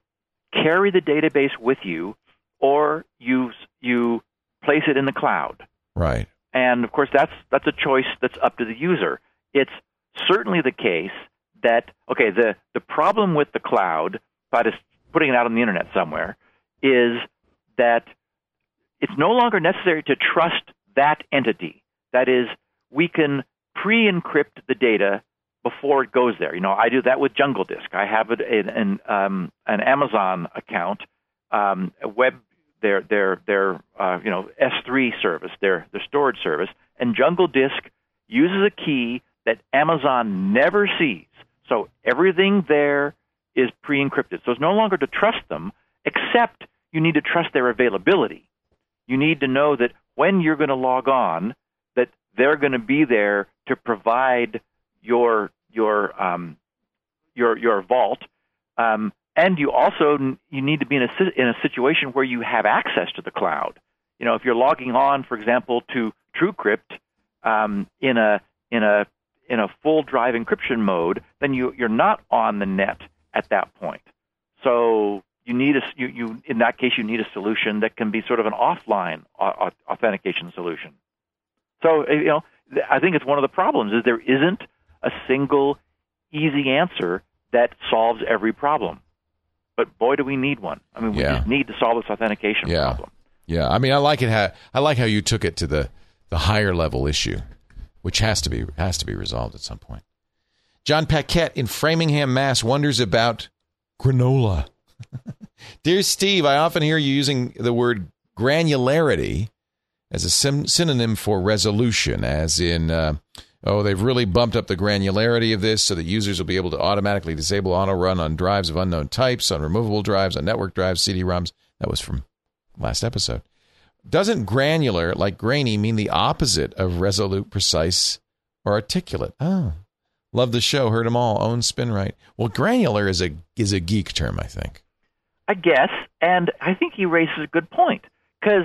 carry the database with you or you you place it in the cloud. Right. And of course, that's that's a choice that's up to the user. It's certainly the case that okay, the the problem with the cloud, by just putting it out on the internet somewhere, is that it's no longer necessary to trust that entity. That is, we can pre-encrypt the data before it goes there. You know, I do that with Jungle Disk. I have it in, in um, an Amazon account, um, web their their their uh, you know S3 service, their their storage service, and Jungle Disk uses a key that Amazon never sees. So everything there is pre-encrypted. So it's no longer to trust them, except you need to trust their availability. You need to know that when you're going to log on, that they're going to be there to provide your your um, your your vault. Um, and you also you need to be in a in a situation where you have access to the cloud. You know, if you're logging on, for example, to TrueCrypt um, in a in a in a full drive encryption mode, then you you're not on the net at that point. So you need a you, you in that case you need a solution that can be sort of an offline au- au- authentication solution. So uh, you know, I think it's one of the problems is there isn't a single easy answer that solves every problem. but boy, do we need one. I mean, we Yeah. just need to solve this authentication Yeah. problem. Yeah, I mean, I like it. How, I like how you took it to the the higher level issue, which has to be has to be resolved at some point. John Paquette in Framingham, Mass, wonders about granola. Dear Steve, I often hear you using the word granularity as a sim- synonym for resolution, as in, uh, oh, they've really bumped up the granularity of this so that users will be able to automatically disable auto run on drives of unknown types, on removable drives, on network drives, CD-ROMs. That was from last episode. Doesn't granular, like grainy, mean the opposite of resolute, precise, or articulate? Oh, love the show. Heard them all. Own SpinRite. Well, granular is a is a geek term, I think. I guess, and I think he raises a good point because,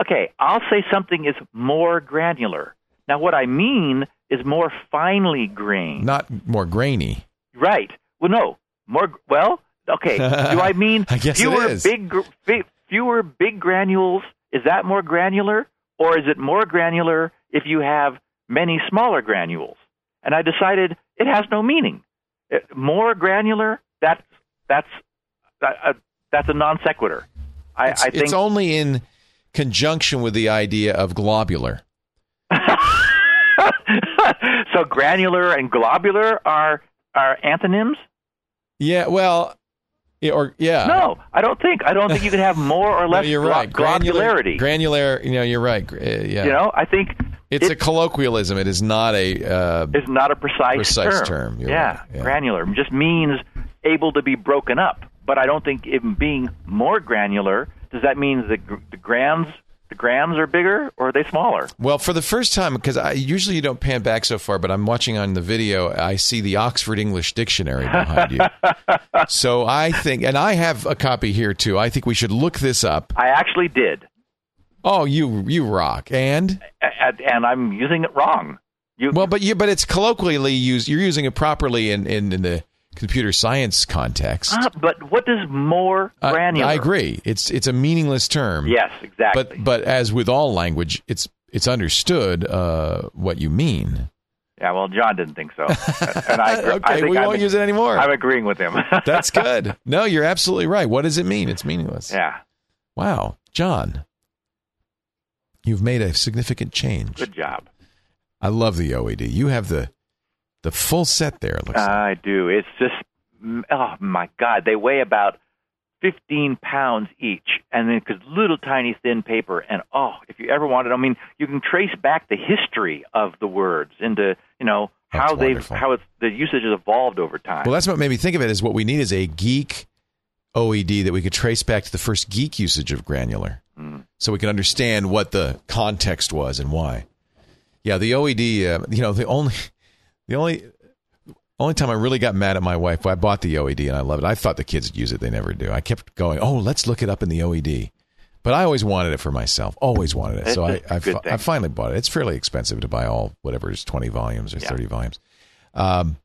okay, I'll say something is more granular. Now, what I mean is more finely grained. Not more grainy. Right. Well, no, more. Well, okay. Do I mean I fewer big, gr- fewer big granules? Is that more granular, or is it more granular if you have many smaller granules? And I decided it has no meaning. It, more granular. That's that's uh, uh, that's a non sequitur. I, I think it's only in conjunction with the idea of globular. so. Granular and globular are are antonyms. Yeah, well, yeah, or yeah. No, I don't think. I don't think you could have more or No, less you're glo- right. Granular, globularity. granular. You know, you're right. Uh, yeah, You know, I think it's it- a colloquialism. It is not a. Uh, is not a precise, Precise term. term, Yeah, right, yeah. granular just means able to be broken up. But I don't think even being more granular does that mean the gr- the grams the grams are bigger or are they smaller? well, for the first time, because I usually you don't pan back so far, but I'm watching on the video. I see the Oxford English Dictionary behind you. so I think, and I have a copy here too. I think we should look this up. I actually did, Oh, you you rock. And A- a- and I'm using it wrong. You well, but you but it's colloquially used. You're using it properly in in, in the computer science context. Ah, but what does more I- granular? I agree. It's it's a meaningless term. Yes, exactly. But but as with all language, it's it's understood uh, what you mean. yeah, well, John didn't think so, and I, Okay, I we I'm, won't use it anymore. I'm agreeing with him. That's good. No, you're absolutely right. What does it mean? It's meaningless. yeah, Wow, John, you've made a significant change. good job. I love the OED. You have the the full set there. Looks like. I do. It's just, oh my God, they weigh about 15 pounds each, and then because little tiny thin paper. And oh, if you ever wanted, I mean, you can trace back the history of the words into, you know, That's how they've, how it's, the usage has evolved over time. Well, that's what made me think of it. Is what we need is a geek OED that we could trace back to the first geek usage of granular, Mm. so we can understand what the context was and why. Yeah, the OED. Uh, you know, the only, the only, only time I really got mad at my wife, I bought the OED and I loved it. I thought the kids would use it. They never do. I kept going. Oh, let's look it up in the OED. But I always wanted it for myself. Always wanted it. So I, I, fi- I finally bought it. It's fairly expensive to buy all whatever is twenty volumes or Yeah. thirty volumes. Um,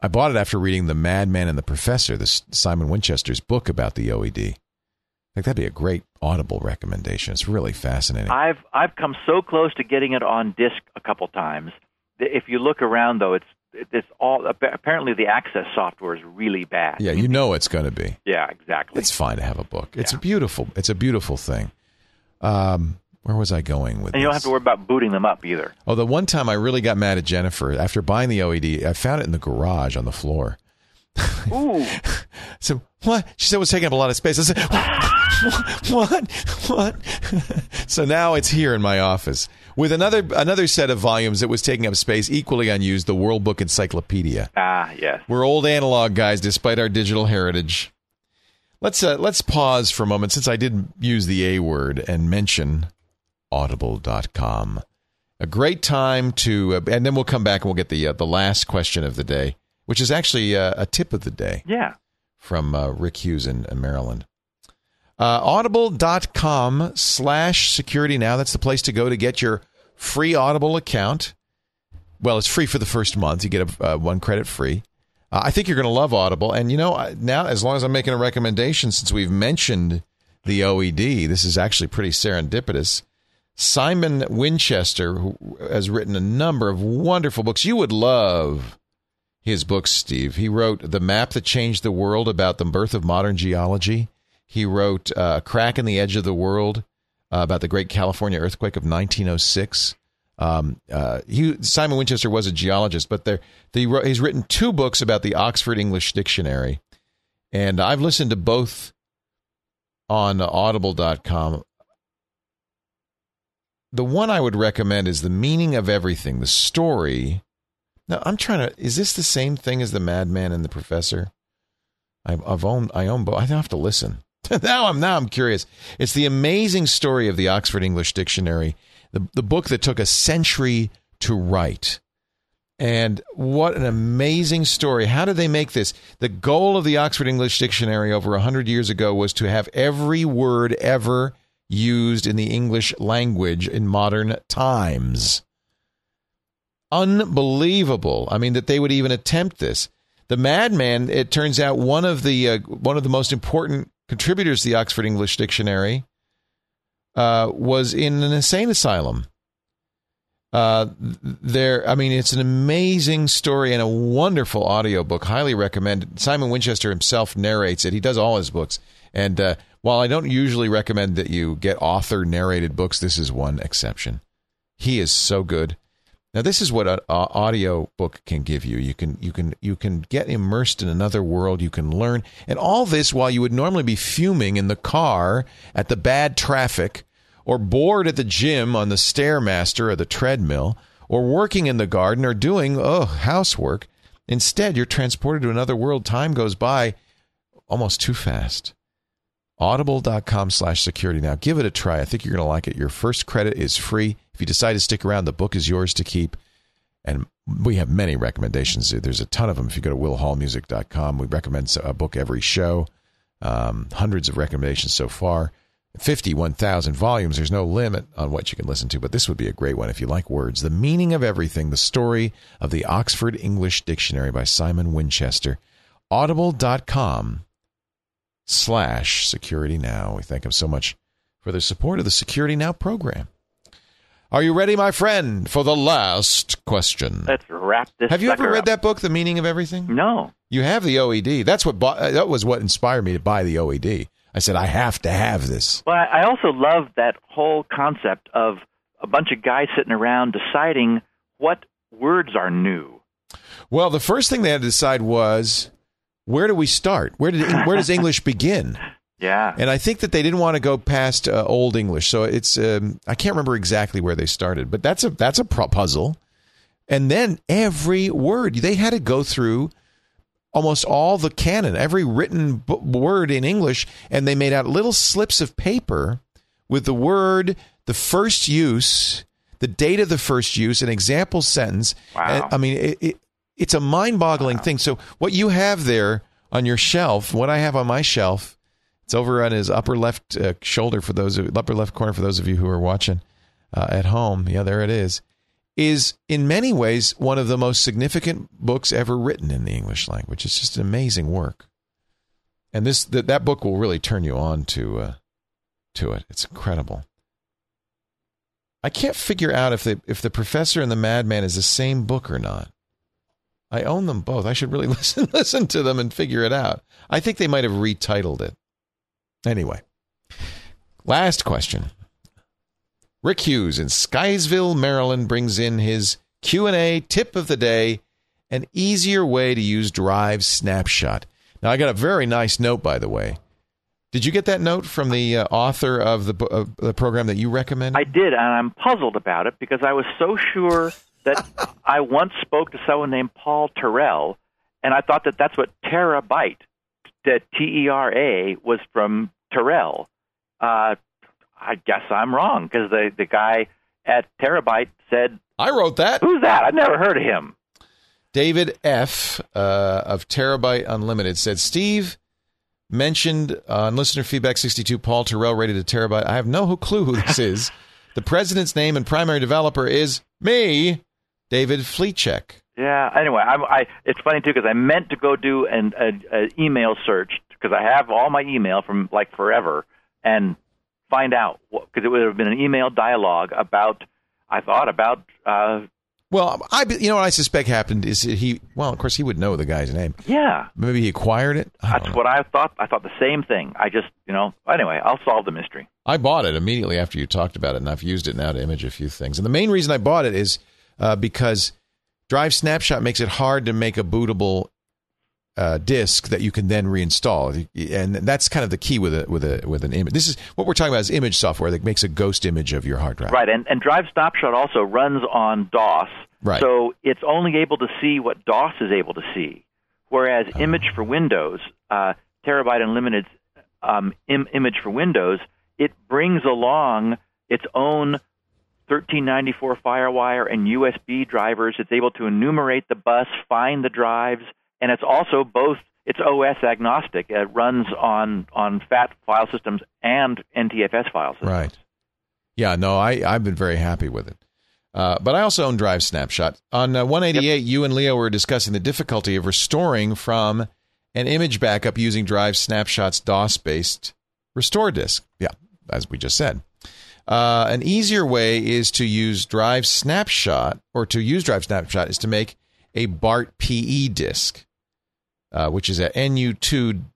I bought it after reading The Madman and the Professor, this Simon Winchester's book about the OED. I think that'd be a great Audible recommendation. It's really fascinating. I've I've come so close to getting it on disc a couple times. If you look around, though, it's it's all apparently the access software is really bad. yeah, you know it's going to be. Yeah, exactly. It's fine to have a book. It's Yeah. a beautiful. It's a beautiful thing. Um, where was I going with and you don't have to worry about booting them up either. Oh, the one time I really got mad at Jennifer after buying the OED, I found it in the garage on the floor. Ooh, So what? She said it was taking up a lot of space. I said, what? What? so now it's here in my office with another another set of volumes that was taking up space, equally unused. The World Book Encyclopedia. ah, yes. We're old analog guys, despite our digital heritage. Let's uh, let's pause for a moment since I did use the A word and mention Audible.com. A great time to, uh, and then we'll come back and we'll get the uh, the last question of the day, which is actually uh, a tip of the day Yeah. From uh, Rick Hughes in, in Maryland. Uh, audible.com slash security now. That's the place to go to get your free Audible account. Well, it's free for the first month. You get a, uh, one credit free. Uh, I think you're going to love Audible. And, you know, now, as long as I'm making a recommendation, since we've mentioned the OED, this is actually pretty serendipitous. Simon Winchester, who has written a number of wonderful books. You would love his books, Steve. He wrote The Map That Changed the World about the birth of modern geology. He wrote uh, Crack in the Edge of the World uh, about the Great California Earthquake of 1906. Um, uh, he, Simon Winchester was a geologist, but there, the, he's written two books about the Oxford English Dictionary. And I've listened to both on audible.com. The one I would recommend is The Meaning of Everything, the story. Now, I'm trying to, is this the same thing as The Madman and the Professor? I've, I've owned, I own both. I have to listen. now I'm now I'm curious. It's the amazing story of the Oxford English Dictionary, the the book that took a century to write. And what an amazing story. How did they make this? The goal of the Oxford English Dictionary over 100 years ago was to have every word ever used in the English language in modern times. Unbelievable. I mean, that they would even attempt this. The Madman, it turns out, one of the uh, one of the most important contributors to the Oxford English Dictionary uh, was in an insane asylum. Uh, there, I mean, it's an amazing story and a wonderful audiobook. Highly recommended. Simon Winchester himself narrates it. He does all his books. And uh, while I don't usually recommend that you get author narrated books, this is one exception. He is so good. Now, this is what an audio book can give you. You can you can you can get immersed in another world. You can learn, and all this while you would normally be fuming in the car at the bad traffic or bored at the gym on the Stairmaster or the treadmill, or working in the garden or doing, oh, housework. Instead, you're transported to another world. Time goes by almost too fast. Audible.com slash security. Now, give it a try. I think you're going to like it. Your first credit is free. If you decide to stick around, the book is yours to keep. And we have many recommendations. There's a ton of them. If you go to willhallmusic.com, we recommend a book every show. Um, hundreds of recommendations so far. 51,000 volumes. There's no limit on what you can listen to, but this would be a great one if you like words. The Meaning of Everything, the story of the Oxford English Dictionary by Simon Winchester. Audible.com slash security now. We thank them so much for their support of the Security Now program. Are you ready, my friend, for the last question? Let's wrap this. Have you ever read up. that book, The Meaning of Everything? No. You have the OED. That's what that was what inspired me to buy the OED. I said, I have to have this. Well, I also love that whole concept of a bunch of guys sitting around deciding what words are new. Well, the first thing they had to decide was where do we start? Where did where does English begin? Yeah, and I think that they didn't want to go past uh, Old English, so it's um, I can't remember exactly where they started, but that's a that's a puzzle. And then every word they had to go through almost all the canon, every written b- word in English, and they made out little slips of paper with the word, the first use, the date of the first use, an example sentence. Wow. And, I mean, it, it, it's a mind-boggling wow. thing. So what you have there on your shelf, what I have on my shelf, it's over on his upper left uh, shoulder for those of, upper left corner for those of you who are watching uh, at home. Yeah, there it is is in many ways one of the most significant books ever written in the English language. It's just an amazing work, and this that, that book will really turn you on to uh, to it. It's incredible. I can't figure out if the if the Professor and the Madman is the same book or not. I own them both. I should really listen listen to them and figure it out. I think they might have retitled it. Anyway, last question. Rick Hughes in Sykesville, Maryland brings in his Q&A tip of the day, an easier way to use Drive Snapshot. Now I got a very nice note by the way. Did you get that note from the uh, author of the uh, the program that you recommend? I did, and I'm puzzled about it because I was so sure that I once spoke to someone named Paul Terrell, and I thought that that's what terabyte, that T E R A was from Terrell. Uh, I guess I'm wrong because the the guy at Terabyte said I wrote that. Who's that? I've never heard of him. David F. Uh, of Terabyte Unlimited said Steve mentioned on listener feedback 62 Paul Terrell rated a terabyte. I have no clue who this is. the president's name and primary developer is me, David Fleetcheck. Yeah. Anyway, I, I it's funny too because I meant to go do an a, a email search because I have all my email from like forever, and find out because it would have been an email dialogue about I thought about uh, Well, I you know what I suspect happened is he well, of course he would know the guy's name. Yeah, Maybe he acquired it. That's know. what I thought. I thought the same thing. I just, you know, anyway, I'll solve the mystery. I bought it immediately after you talked about it, and I've used it now to image a few things. And the main reason I bought it is uh, because Drive Snapshot makes it hard to make a bootable uh, disk that you can then reinstall, and that's kind of the key with a with a with an image. This is what we're talking about is image software that makes a ghost image of your hard drive. Right, and, and Drive Snapshot also runs on DOS, Right. so it's only able to see what DOS is able to see. Whereas Oh. Image for Windows, uh, Terabyte Unlimited um, Im- Image for Windows, it brings along its own 1394 FireWire and USB drivers. It's able to enumerate the bus, find the drives, and it's also both. It's OS agnostic. It runs on on FAT file systems and NTFS file systems. Right. Yeah, no, I, I've been very happy with it. Uh, but I also own Drive Snapshot. On uh, 188, you and Leo were discussing the difficulty of restoring from an image backup using Drive Snapshot's DOS based restore disk. Yeah, as we just said. Uh, an easier way is to use Drive Snapshot, or to use Drive Snapshot is to make a BART PE disk, uh, which is at nu2.nu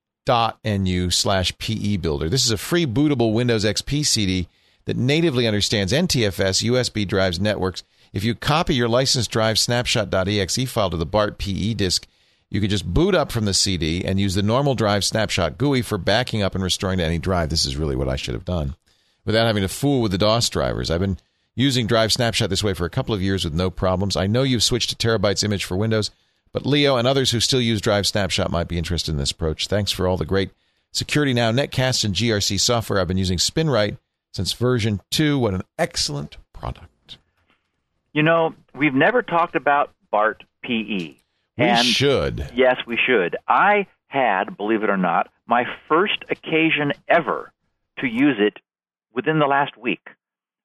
slash PE builder. This is a free bootable Windows XP CD that natively understands NTFS, USB drives, networks. If you copy your licensed drive snapshot.exe file to the BART PE disk, you can just boot up from the CD and use the normal drive snapshot GUI for backing up and restoring to any drive. This is really what I should have done without having to fool with the DOS drivers. I've been using Drive Snapshot this way for a couple of years with no problems. I know you've switched to Terabytes image for Windows, but Leo and others who still use Drive Snapshot might be interested in this approach. Thanks for all the great Security Now, Netcast, and GRC software. I've been using SpinRite since version 2. What an excellent product. You know, we've never talked about BART PE. We and should. Yes, we should. I had, believe it or not, my first occasion ever to use it within the last week.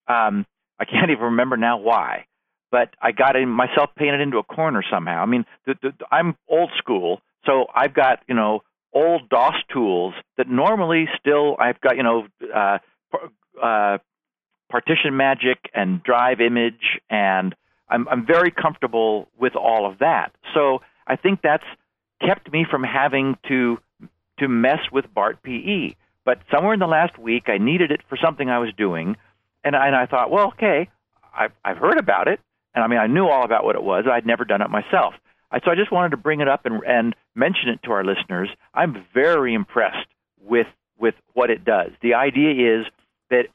Um, I can't even remember now why, but I got in myself painted into a corner somehow. I mean, the, the, I'm old school, so I've got you know old DOS tools that normally still I've got you know uh, uh, partition magic and drive image and I'm I'm very comfortable with all of that. So I think that's kept me from having to to mess with BART PE. But somewhere in the last week, I needed it for something I was doing, and I, and I thought, well, okay, I've I've heard about it, and I mean I knew all about what it was. I'd never done it myself. I, so I just wanted to bring it up and and mention it to our listeners. I'm very impressed with with what it does. The idea is that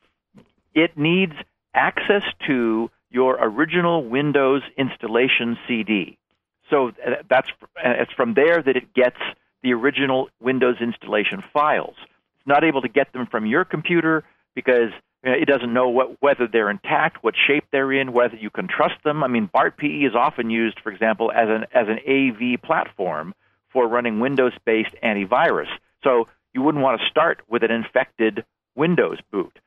it needs access to your original Windows installation CD. So that's it's from there that it gets the original Windows installation files. It's not able to get them from your computer because it doesn't know what, whether they're intact, what shape they're in, whether you can trust them. I mean, BART PE is often used, for example, as an as an AV platform for running Windows-based antivirus. So you wouldn't want to start with an infected Windows boot.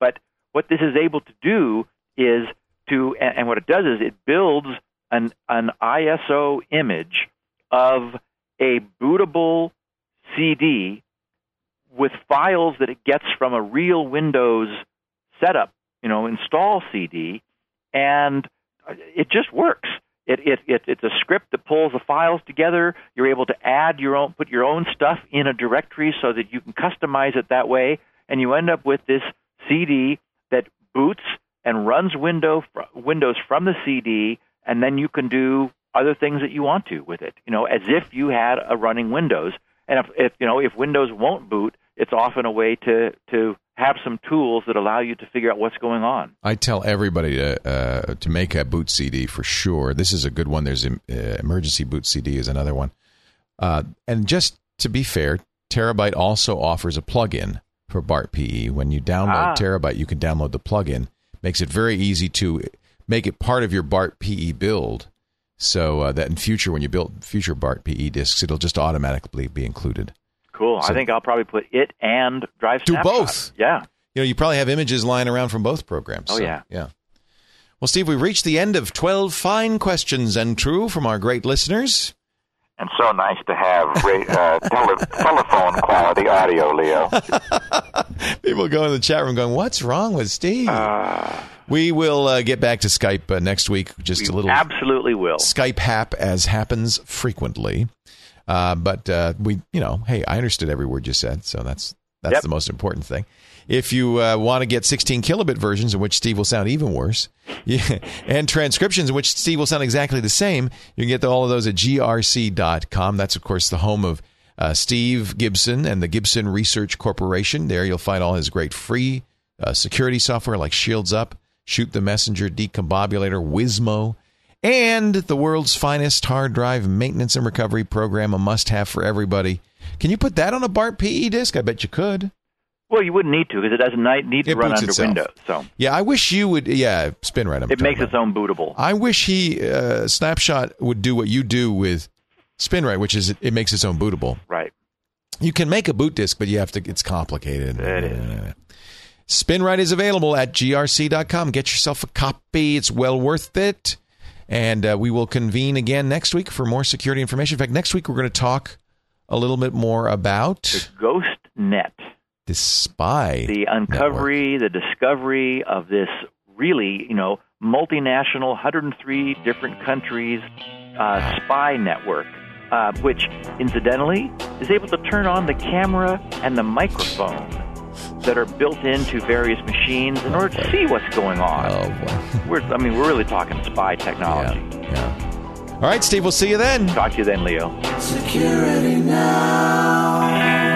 But what this is able to do is to, and, and what it does is it builds an, an ISO image of a bootable CD with files that it gets from a real Windows setup, you know, install CD, and it just works. It, it, it, it's a script that pulls the files together. You're able to add your own, put your own stuff in a directory so that you can customize it that way, and you end up with this CD that boots and runs window, Windows from the CD, and then you can do other things that you want to with it. You know, as if you had a running Windows. And if, if you know if Windows won't boot, it's often a way to to have some tools that allow you to figure out what's going on. I tell everybody to uh, to make a boot CD for sure. This is a good one. There's uh, emergency boot CD is another one. Uh, and just to be fair, Terabyte also offers a plugin for BART PE. When you download Ah. Terabyte, you can download the plugin. Makes it very easy to make it part of your BART PE build. So uh, that in future, when you build future BART PE disks, it'll just automatically be included. Cool. So- I think I'll probably put it and Drive Do Snapshot. both. Yeah. You know, you probably have images lying around from both programs. Oh, so, yeah. yeah. Well, Steve, we've reached the end of 12 fine questions and true from our great listeners. And so nice to have ra- uh, tele- telephone quality audio, Leo. People go in the chat room going, "What's wrong with Steve?" we will uh, get back to Skype uh, next week. Just a little Absolutely will. Skype hap as happens frequently. Uh, but uh, we, you know, hey, I understood every word you said, so that's that's Yep. the most important thing. If you uh, want to get 16 kilobit versions in which Steve will sound even worse, yeah, and transcriptions in which Steve will sound exactly the same, you can get all of those at grc.com. That's, of course, the home of uh, Steve Gibson and the Gibson Research Corporation. There you'll find all his great free uh, security software like Shields Up, Shoot the Messenger, DCOMbobulator, Wizmo, and the world's finest hard drive maintenance and recovery program, a must have for everybody. Can you put that on a BART PE disk? I bet you could. Well, you wouldn't need to because it doesn't need to It run under itself. Windows. So Yeah, I wish you would. Yeah, SpinRite. it makes its own bootable. I wish he uh, Snapshot would do what you do with SpinRite, which is it, it makes its own bootable. Right. You can make a boot disk, but you have to. It's complicated. It is. SpinRite is available at grc.com. Get yourself a copy. It's well worth it. And uh, we will convene again next week for more security information. In fact, next week we're going to talk a little bit more about Ghost Net. the spy. the network. uncovery, the discovery of this really, you know, multinational, 103 different countries uh, spy network, uh, which incidentally is able to turn on the camera and the microphone that are built into various machines in order to see what's going on. Oh boy. We're, I mean, we're really talking spy technology. Yeah. yeah. All right, Steve. We'll see you then. Talk to you then, Leo. Security now.